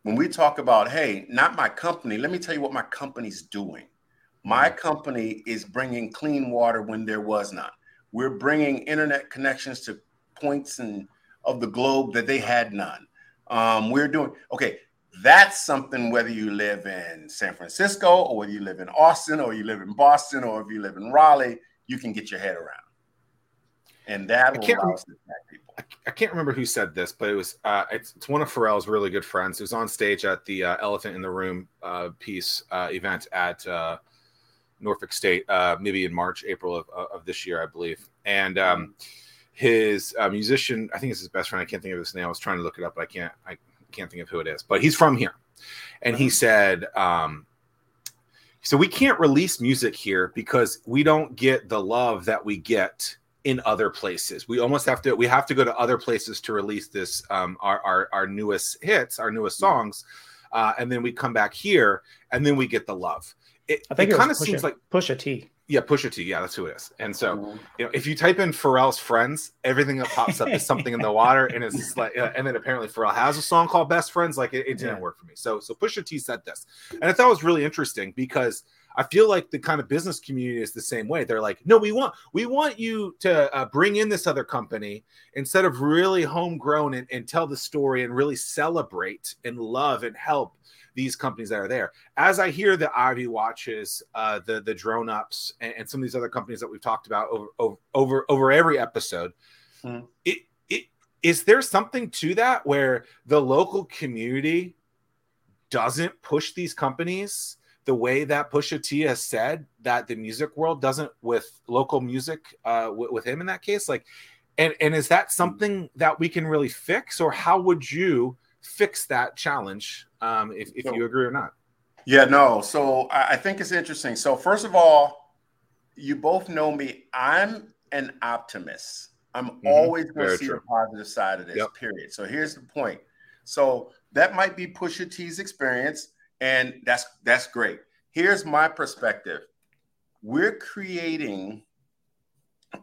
when we talk about, hey, not my company, let me tell you what my company's doing. My mm-hmm. company is bringing clean water when there was none. We're bringing internet connections to points and of the globe that they had none. Um, we're doing okay. that's something whether you live in San Francisco or whether you live in Austin or you live in Boston or if you live in Raleigh, you can get your head around. And that will allow us to people. I can't remember who said this, but it was uh, it's, it's, one of Pharrell's really good friends who's on stage at the uh, Elephant in the Room uh, piece uh, event at uh, Norfolk State, uh, maybe in March, April of, of this year, I believe. And um, his musician, I think it's his best friend. I can't think of his name. I was trying to look it up, but I can't. I can't think of who it is, but he's from here, and he uh-huh. said, um, "So we can't release music here because we don't get the love that we get." In other places. We almost have to we have to go to other places to release this um, our, our our newest hits, our newest songs, uh, and then we come back here and then we get the love. It, I think it, it kind of seems like Pusha T. Yeah, Pusha T. Yeah, that's who it is. And so, mm-hmm. you know, if you type in Pharrell's friends, everything that pops up is something in the water, and it's like, uh, and then apparently Pharrell has a song called Best Friends. Like it, it didn't yeah. work for me. So, so Pusha T said this, and I thought it was really interesting because I feel like the kind of business community is the same way. They're like, no, we want we want you to uh, bring in this other company instead of really homegrown and, and tell the story and really celebrate and love and help these companies that are there. As I hear the Ivy watches, uh, the the drone ups, and, and, some of these other companies that we've talked about over over over, over every episode, mm. it it is there something to that where the local community doesn't push these companies the way that Pusha T has said that the music world doesn't with local music uh, w- with him in that case, like. And, and is that something that we can really fix, or how would you fix that challenge um, if, if so, you agree or not. Yeah, no. So I think it's interesting. So, first of all, you both know me. I'm an optimist. I'm mm-hmm. always going to see true. the positive side of this, yep. period. So, here's the point. So, that might be Pusha T's experience, and that's that's great. Here's my perspective. We're creating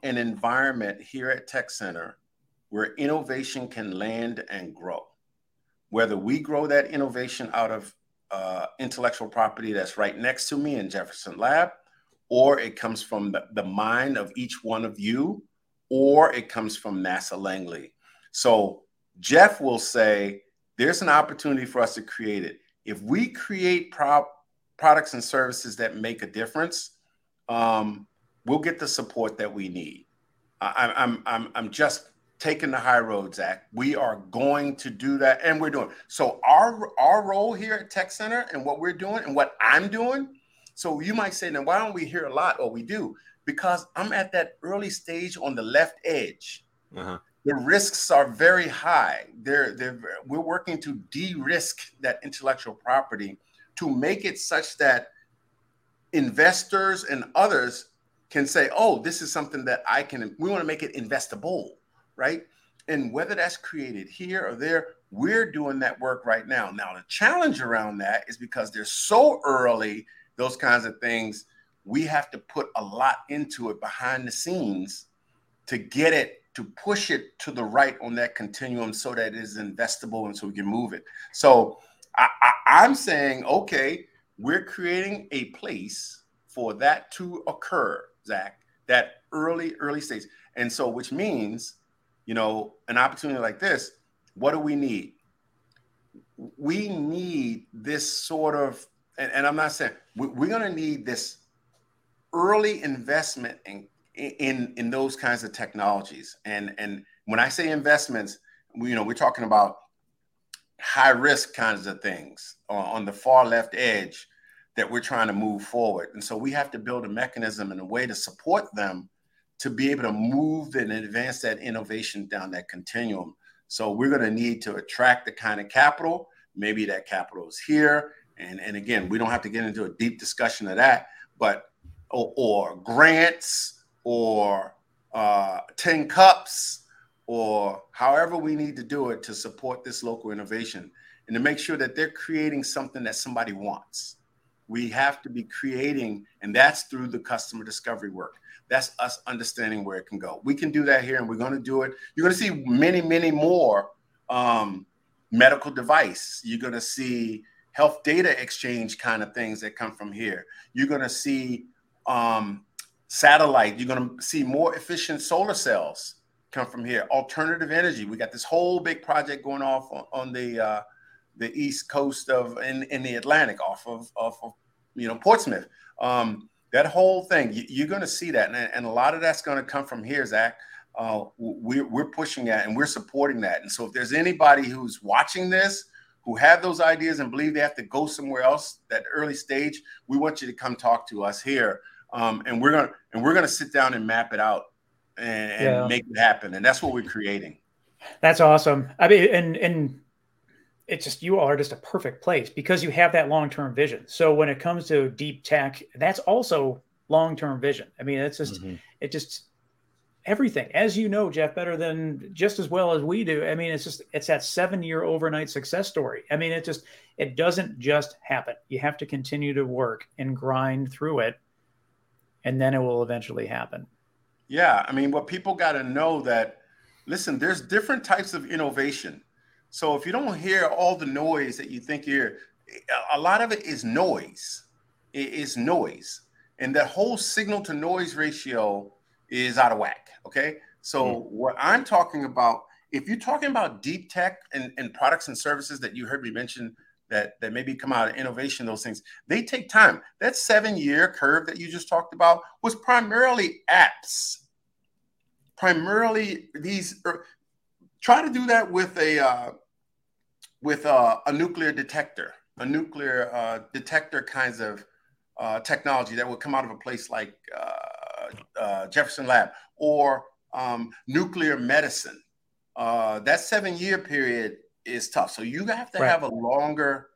an environment here at Tech Center where innovation can land and grow whether we grow that innovation out of uh, intellectual property that's right next to me in Jefferson Lab, or it comes from the, the mind of each one of you, or it comes from NASA Langley. So Jeff will say, there's an opportunity for us to create it. If we create pro- products and services that make a difference, um, we'll get the support that we need. I, I'm, I'm, I'm just taking the high road, Zack. We are going to do that, and we're doing. So our our role here at Tech Center and what we're doing and what I'm doing. So you might say, then why don't we hear a lot? Or we do because I'm at that early stage on the left edge. Uh-huh. The risks are very high. They're, they're we're working to de-risk that intellectual property to make it such that investors and others can say, "Oh, this is something that I can." We want to make it investable right? And whether that's created here or there, we're doing that work right now. Now, the challenge around that is because they're so early, those kinds of things, we have to put a lot into it behind the scenes to get it to push it to the right on that continuum so that it is investable and so we can move it. So I, I, I'm saying, okay, we're creating a place for that to occur, Zack, that early, early stage. And so, which means you know, an opportunity like this, what do we need? We need this sort of, and, and I'm not saying we, we're going to need this early investment in, in in those kinds of technologies. And and when I say investments, we, you know, we're talking about high risk kinds of things on, the far left edge that we're trying to move forward. And so we have to build a mechanism and a way to support them to be able to move and advance that innovation down that continuum. So we're going to need to attract the kind of capital. Maybe that capital is here. And, and again, we don't have to get into a deep discussion of that, but or, or grants or uh, 10 cups or however we need to do it to support this local innovation and to make sure that they're creating something that somebody wants. We have to be creating, and that's through the customer discovery work. That's us understanding where it can go. We can do that here, and we're going to do it. You're going to see many, many more um, medical device. You're going to see health data exchange kind of things that come from here. You're going to see um, satellite. You're going to see more efficient solar cells come from here. Alternative energy. We got this whole big project going off on, on the uh, the east coast of in, in the Atlantic off of off of you know Portsmouth. Um, that whole thing, you, are going to see that, and, and, a lot of that's going to come from here, Zack. Uh, we're, we're pushing that and we're supporting that. And so, if there's anybody who's watching this who have those ideas and believe they have to go somewhere else, that early stage, we want you to come talk to us here, um, and we're gonna and we're gonna sit down and map it out and, and yeah. make it happen. And that's what we're creating. That's awesome. I mean, and and it's just you are just a perfect place because you have that long-term vision. So when it comes to deep tech, that's also long-term vision. I mean, it's just mm-hmm. it just everything as you know jeff better than just as well as we do i mean it's just it's that seven year overnight success story i mean it just it doesn't just happen you have to continue to work and grind through it and then it will eventually happen yeah i mean what people got to know that listen there's different types of innovation so if you don't hear all the noise that you think you're, a lot of it is noise. It is noise. And that whole signal to noise ratio is out of whack. Okay. So mm what I'm talking about, if you're talking about deep tech and, and products and services that you heard me mention that, that maybe come out of innovation, those things, they take time. That seven year curve that you just talked about was primarily apps. Primarily these, er, try to do that with a, uh, with uh, a nuclear detector, a nuclear uh, detector kinds of uh, technology that would come out of a place like uh, uh, Jefferson Lab or um, nuclear medicine. Uh, that seven year period is tough. So you have to right. have a longer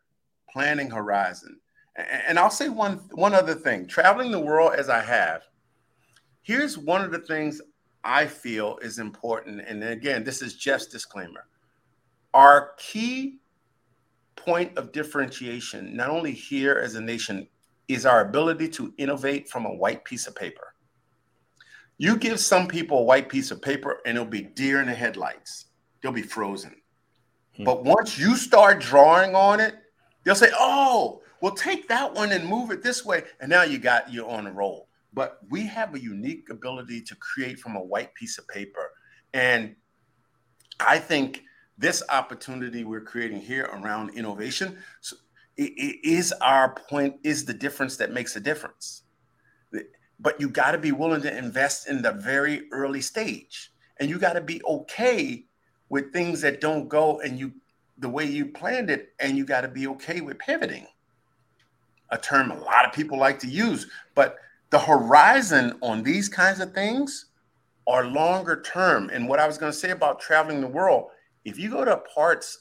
planning horizon. And I'll say one one other thing. Traveling the world as I have, here's one of the things I feel is important. And again, this is Jeff's disclaimer. Our key point of differentiation, not only here as a nation, is our ability to innovate from a white piece of paper. You give some people a white piece of paper and it'll be deer in the headlights. They'll be frozen. Hmm. But once you start drawing on it, they'll say, oh, well, take that one and move it this way. And now you got you on a roll. But we have a unique ability to create from a white piece of paper. And I think this opportunity we're creating here around innovation so it, it is our point is the difference that makes a difference but you got to be willing to invest in the very early stage and you got to be okay with things that don't go and you the way you planned it and you got to be okay with pivoting a term a lot of people like to use but the horizon on these kinds of things are longer term and what i was going to say about traveling the world if you go to parts,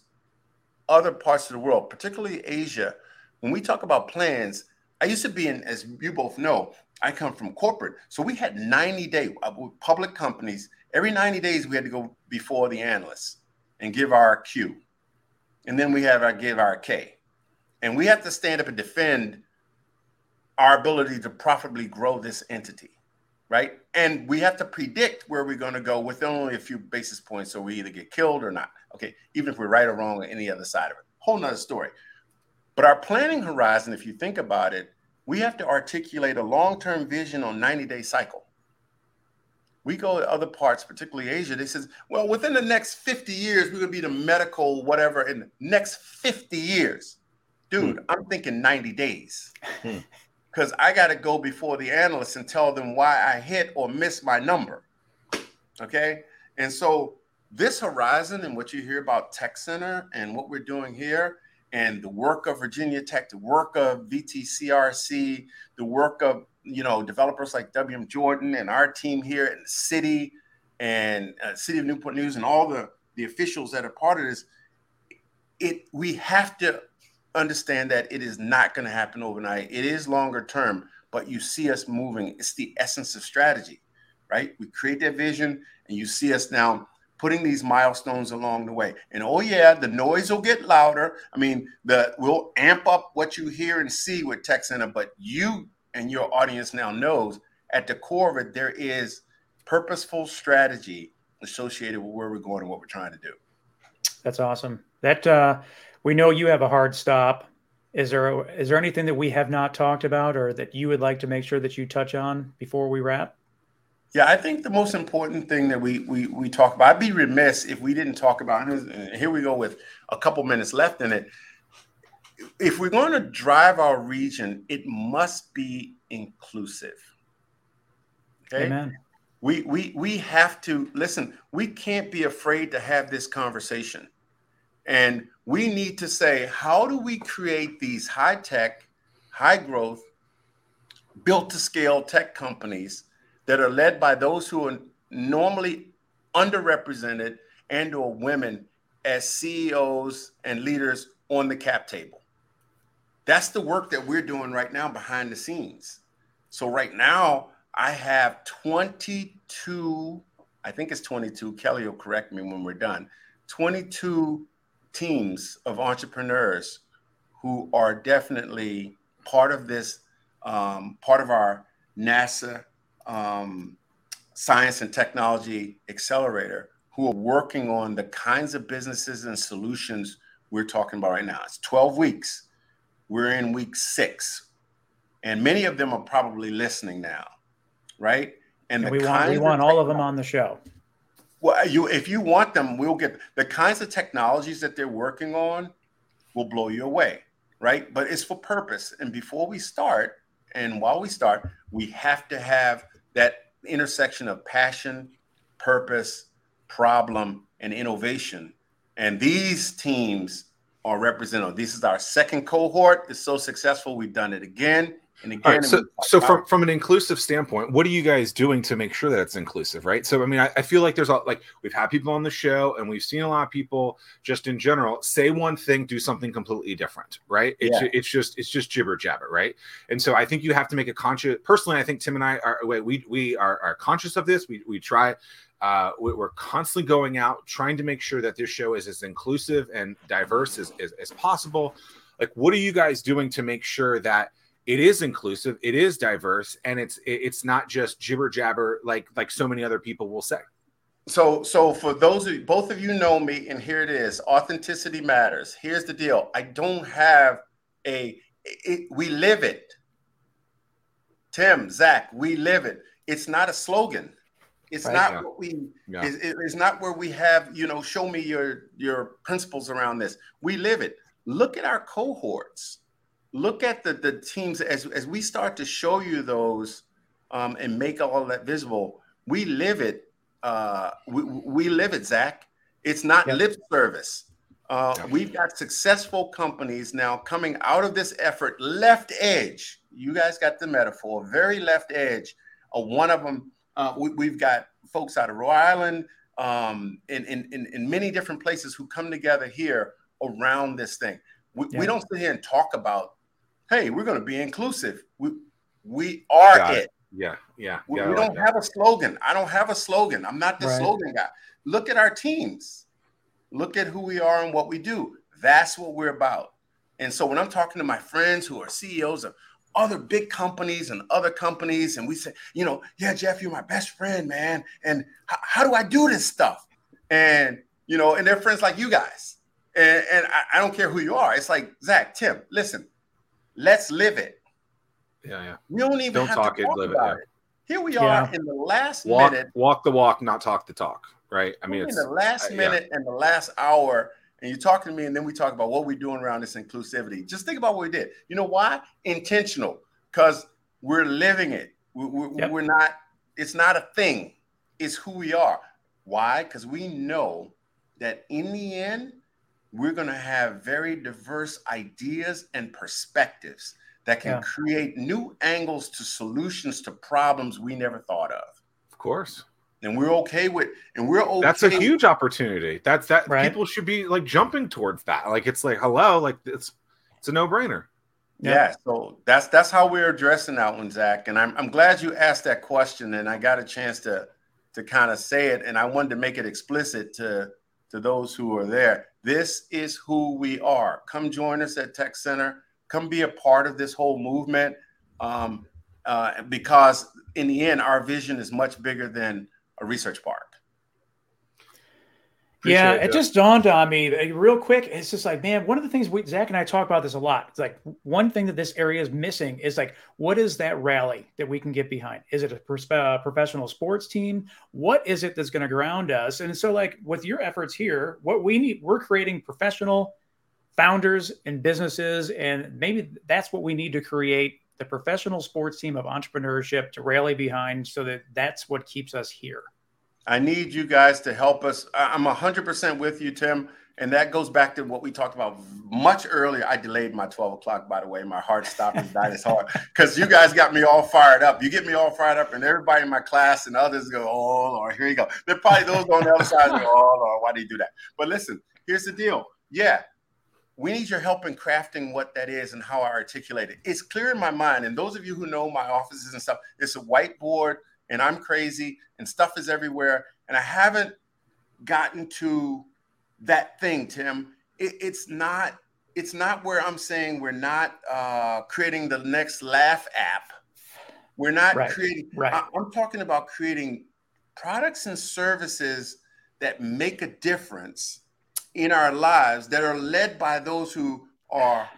other parts of the world, particularly Asia, when we talk about plans, I used to be in, as you both know, I come from corporate. So we had 90 day uh, public companies. Every 90 days, we had to go before the analysts and give our Q. And then we have our give our K. And we have to stand up and defend our ability to profitably grow this entity right? And we have to predict where we're going to go with only a few basis points, so we either get killed or not. Okay, even if we're right or wrong on any other side of it, whole nother story. But our planning horizon, if you think about it, we have to articulate a long-term vision on 90-day cycle. We go to other parts, particularly Asia. They says, well, within the next 50 years, we're gonna be the medical whatever in the next 50 years. Dude, hmm. I'm thinking 90 days. Hmm because I got to go before the analysts and tell them why I hit or miss my number. Okay. And so this horizon and what you hear about Tech Center and what we're doing here and the work of Virginia Tech, the work of VTCRC, the work of you know developers like WM Jordan and our team here in the city and uh, City of Newport News and all the the officials that are part of this, it we have to understand that it is not going to happen overnight. It is longer term, but you see us moving. It's the essence of strategy, right? We create that vision, and you see us now putting these milestones along the way. And oh yeah, the noise will get louder. I mean, the we'll amp up what you hear and see with Center, but you and your audience now knows at the core of it there is purposeful strategy associated with where we're going and what we're trying to do. That's awesome. That uh we know you have a hard stop. Is there is there anything that we have not talked about or that you would like to make sure that you touch on before we wrap? Yeah, I think the most important thing that we we we talk about. I'd be remiss if we didn't talk about. And here we go with a couple minutes left in it. If we're going to drive our region, it must be inclusive. Okay. Amen. We we we have to listen. We can't be afraid to have this conversation, and we need to say, how do we create these high tech, high growth, built to scale tech companies? that are led by those who are normally underrepresented and or women as CEOs and leaders on the cap table. That's the work that we're doing right now behind the scenes. So right now I have 22 I think it's 22 Kelly will correct me when we're done. 22 teams of entrepreneurs who are definitely part of this um, part of our NASA um, science and technology accelerator who are working on the kinds of businesses and solutions we're talking about right now. It's 12 weeks. We're in week six. And many of them are probably listening now, right? And, and we want we want all of them on the show. Well, you if you want them, we'll get the kinds of technologies that they're working on will blow you away, right? But it's for purpose. And before we start, and while we start, we have to have that intersection of passion, purpose, problem, and innovation. And these teams are represented. This is our second cohort. It's so successful. We've done it again and again. Right, so, so from, from an inclusive standpoint, what are you guys doing to make sure that it's inclusive, right? So, I mean, I, I feel like there's a, like we've had people on the show and we've seen a lot of people just in general say one thing, do something completely different, right? It's, yeah. it's just it's just jibber jabber, right? And so I think you have to make a conscious. Personally, I think Tim and I are we we are, are conscious of this. We we try uh, we're constantly going out trying to make sure that this show is as inclusive and diverse as, as, as possible like what are you guys doing to make sure that it is inclusive, it is diverse, and it's it's not just jibber jabber like like so many other people will say. So so for those of you, both of you know me, and here it is: authenticity matters. Here's the deal: I don't have a. It, we live it. Tim, Zack, we live it. It's not a slogan. It's right, not yeah. what we. Yeah. It's, it's not where we have you know. Show me your your principles around this. We live it. Look at our cohorts look at the, the teams as, as we start to show you those um, and make all that visible. We live it. Uh, we, we live it, Zack. It's not yep. lip service. Uh. We've got successful companies now coming out of this effort, left edge. You guys got the metaphor, very left edge. Uh, one of them, uh, we, have got folks out of Rhode Island, um, in, in, in, in many different places who come together here around this thing. We, yeah. we, don't sit here and talk about hey, we're going to be inclusive. We we are it. it. Yeah, yeah. We, yeah, we don't have a slogan. I don't have a slogan. I'm not the right. slogan guy. Look at our teams. Look at who we are and what we do. That's what we're about. And so when I'm talking to my friends who are CEOs of other big companies and other companies, and we say, you know, yeah, Jeff, you're my best friend, man. And h- how do I do this stuff? And you know, and they're friends like you guys. And, and I, I don't care who you are. It's like Zack, Tim, listen, Let's live it. Yeah, yeah. We don't even don't talk, it, talk live it, yeah. it. Here we are in the last walk, minute. Walk the walk, not talk the talk. Right. I mean, in the last minute uh, yeah. and the last hour, and you're talking to me, and then we talk about what we're doing around this inclusivity. Just think about what we did. You know why? Intentional, because we're living it. We, we, yep. We're not. It's not a thing. It's who we are. Why? Because we know that in the end, we're going to have very diverse ideas and perspectives that can yeah. create new angles to solutions to problems we never thought of. Of course. And we're okay with, and we're okay. That's a huge opportunity. That's that right? people should be like jumping towards that. Like it's like, hello, like it's it's a no brainer. Yeah. yeah. so that's that's how we're addressing that one, Zack. And I'm I'm glad you asked that question, and I got a chance to to kind of say it, and I wanted to make it explicit to to those who are there. This is who we are. Come join us at Tech Center. Come be a part of this whole movement um, uh, because, in the end, our vision is much bigger than a research park. yeah, it, it just dawned on me real quick. It's just like, man, one of the things we Zack and I talk about this a lot. It's like one thing that this area is missing is like, what is that rally that we can get behind? Is it a pers- uh, professional sports team? What is it that's going to ground us? And so, like with your efforts here, what we need, we're creating professional founders and businesses, and maybe that's what we need to create the professional sports team of entrepreneurship to rally behind, so that that's what keeps us here. I need you guys to help us. I'm 100% with you, Tim. And that goes back to what we talked about much earlier. I delayed my 12 o'clock, by the way. My heart stopped and died as hard because you guys got me all fired up. You get me all fired up, and everybody in my class and others go, Oh, Lord, here you go. They're probably those on the other side go, Oh, Lord, why do you do that? But listen, here's the deal. Yeah, we need your help in crafting what that is and how I articulate it. It's clear in my mind. And those of you who know my offices and stuff, it's a whiteboard and I'm crazy and stuff is everywhere. And I haven't gotten to that thing, Tim. It, it's not. It's not where I'm saying we're not uh, creating the next laugh app. We're not right. creating. Right. I, I'm talking about creating products and services that make a difference in our lives that are led by those who are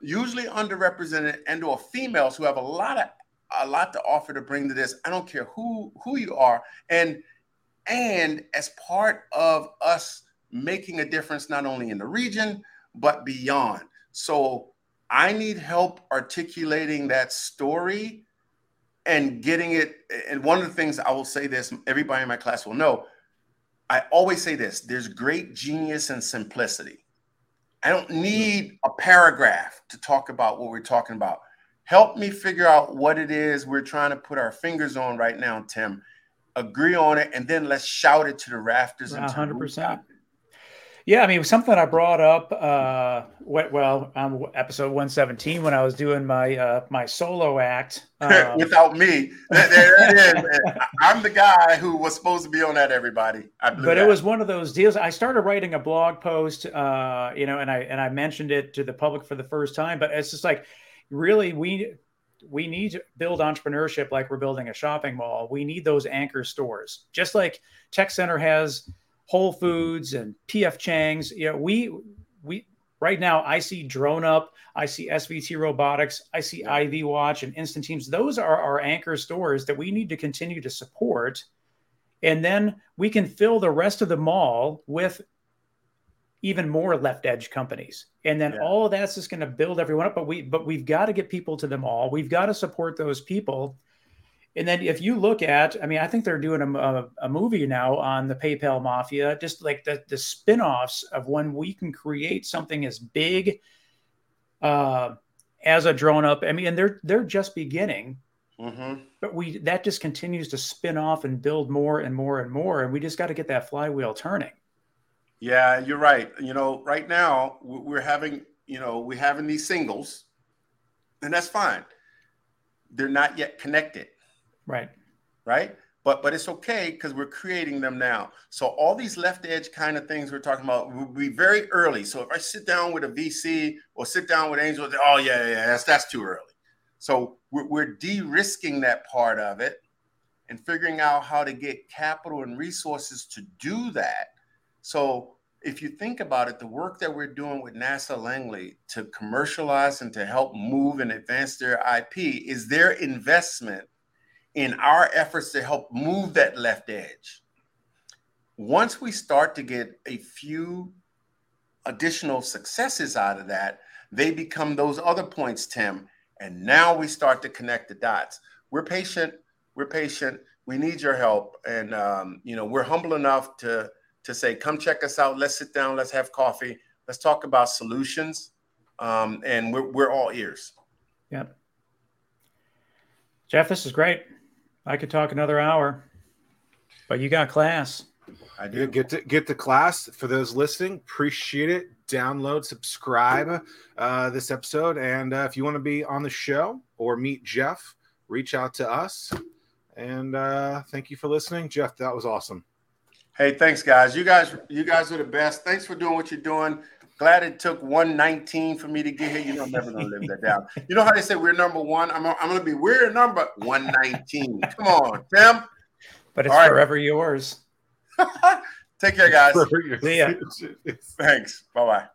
usually underrepresented and or females who have a lot of a lot to offer to bring to this. I don't care who who you are, and and as part of us making a difference not only in the region but beyond. So I need help articulating that story and getting it. And one of the things I will say this, everybody in my class will know. I always say this: there's great genius and simplicity. I don't mm-hmm. need a paragraph to talk about what we're talking about help me figure out what it is we're trying to put our fingers on right now, Tim. Agree on it, and then let's shout it to the rafters. hundred percent. Yeah, I mean something I brought up. Uh, well, on episode one seventeen when I was doing my uh, my solo act um, without me. There it is. I'm the guy who was supposed to be on that. Everybody, but it was one of those deals. I started writing a blog post, uh, you know, and I and I mentioned it to the public for the first time. But it's just like really we we need to build entrepreneurship like we're building a shopping mall. We need those anchor stores, just like Tech Center has Whole mm-hmm. Foods and PF Chang's. You know, we we right now I see DroneUp, I see SVT Robotics, I see IVWatch and Instant Teams. Those are our anchor stores that we need to continue to support. And then we can fill the rest of the mall with even more left edge companies and then yeah. all of that's just going to build everyone up but we but we've got to get people to them all we've got to support those people and then if you look at i mean i think they're doing a, a, a movie now on the paypal mafia just like the, the spin-offs of when we can create something as big uh, as a DroneUp i mean and they're they're just beginning mm-hmm. but we that just continues to spin off and build more and more and more and we just got to get that flywheel turning yeah, you're right. You know, right now we're having, you know, we're having these singles, and that's fine. They're not yet connected. Right. Right. But but it's okay because we're creating them now. So all these left edge kind of things we're talking about will be very early. So if I sit down with a VC or sit down with Angel, oh yeah, yeah, that's that's too early. So we're, we're de-risking that part of it and figuring out how to get capital and resources to do that. So if you think about it, the work that we're doing with NASA Langley to commercialize and to help move and advance their IP is their investment in our efforts to help move that left edge. Once we start to get a few additional successes out of that, they become those other points, Tim. And now we start to connect the dots. We're patient. We're patient. We need your help. And, um, you know, we're humble enough to to say, come check us out. Let's sit down. Let's have coffee. Let's talk about solutions. Um, and we're, we're all ears. Yep. Jeff, this is great. I could talk another hour, but you got class. I do get to get to class for those listening. Appreciate it. Download, subscribe uh, this episode, and uh, if you want to be on the show or meet Jeff, reach out to us. And uh, thank you for listening, Jeff. That was awesome. Hey, thanks, guys. You guys, you guys are the best. Thanks for doing what you're doing. Glad it took 119 for me to get here. You know, I'm never gonna live that down. You know how they say we're number one? I'm, I'm gonna be we're number 119. Come on, Tim. But it's All forever right. yours. Take care, guys. Wherever your See ya. signature is. Thanks. Bye bye.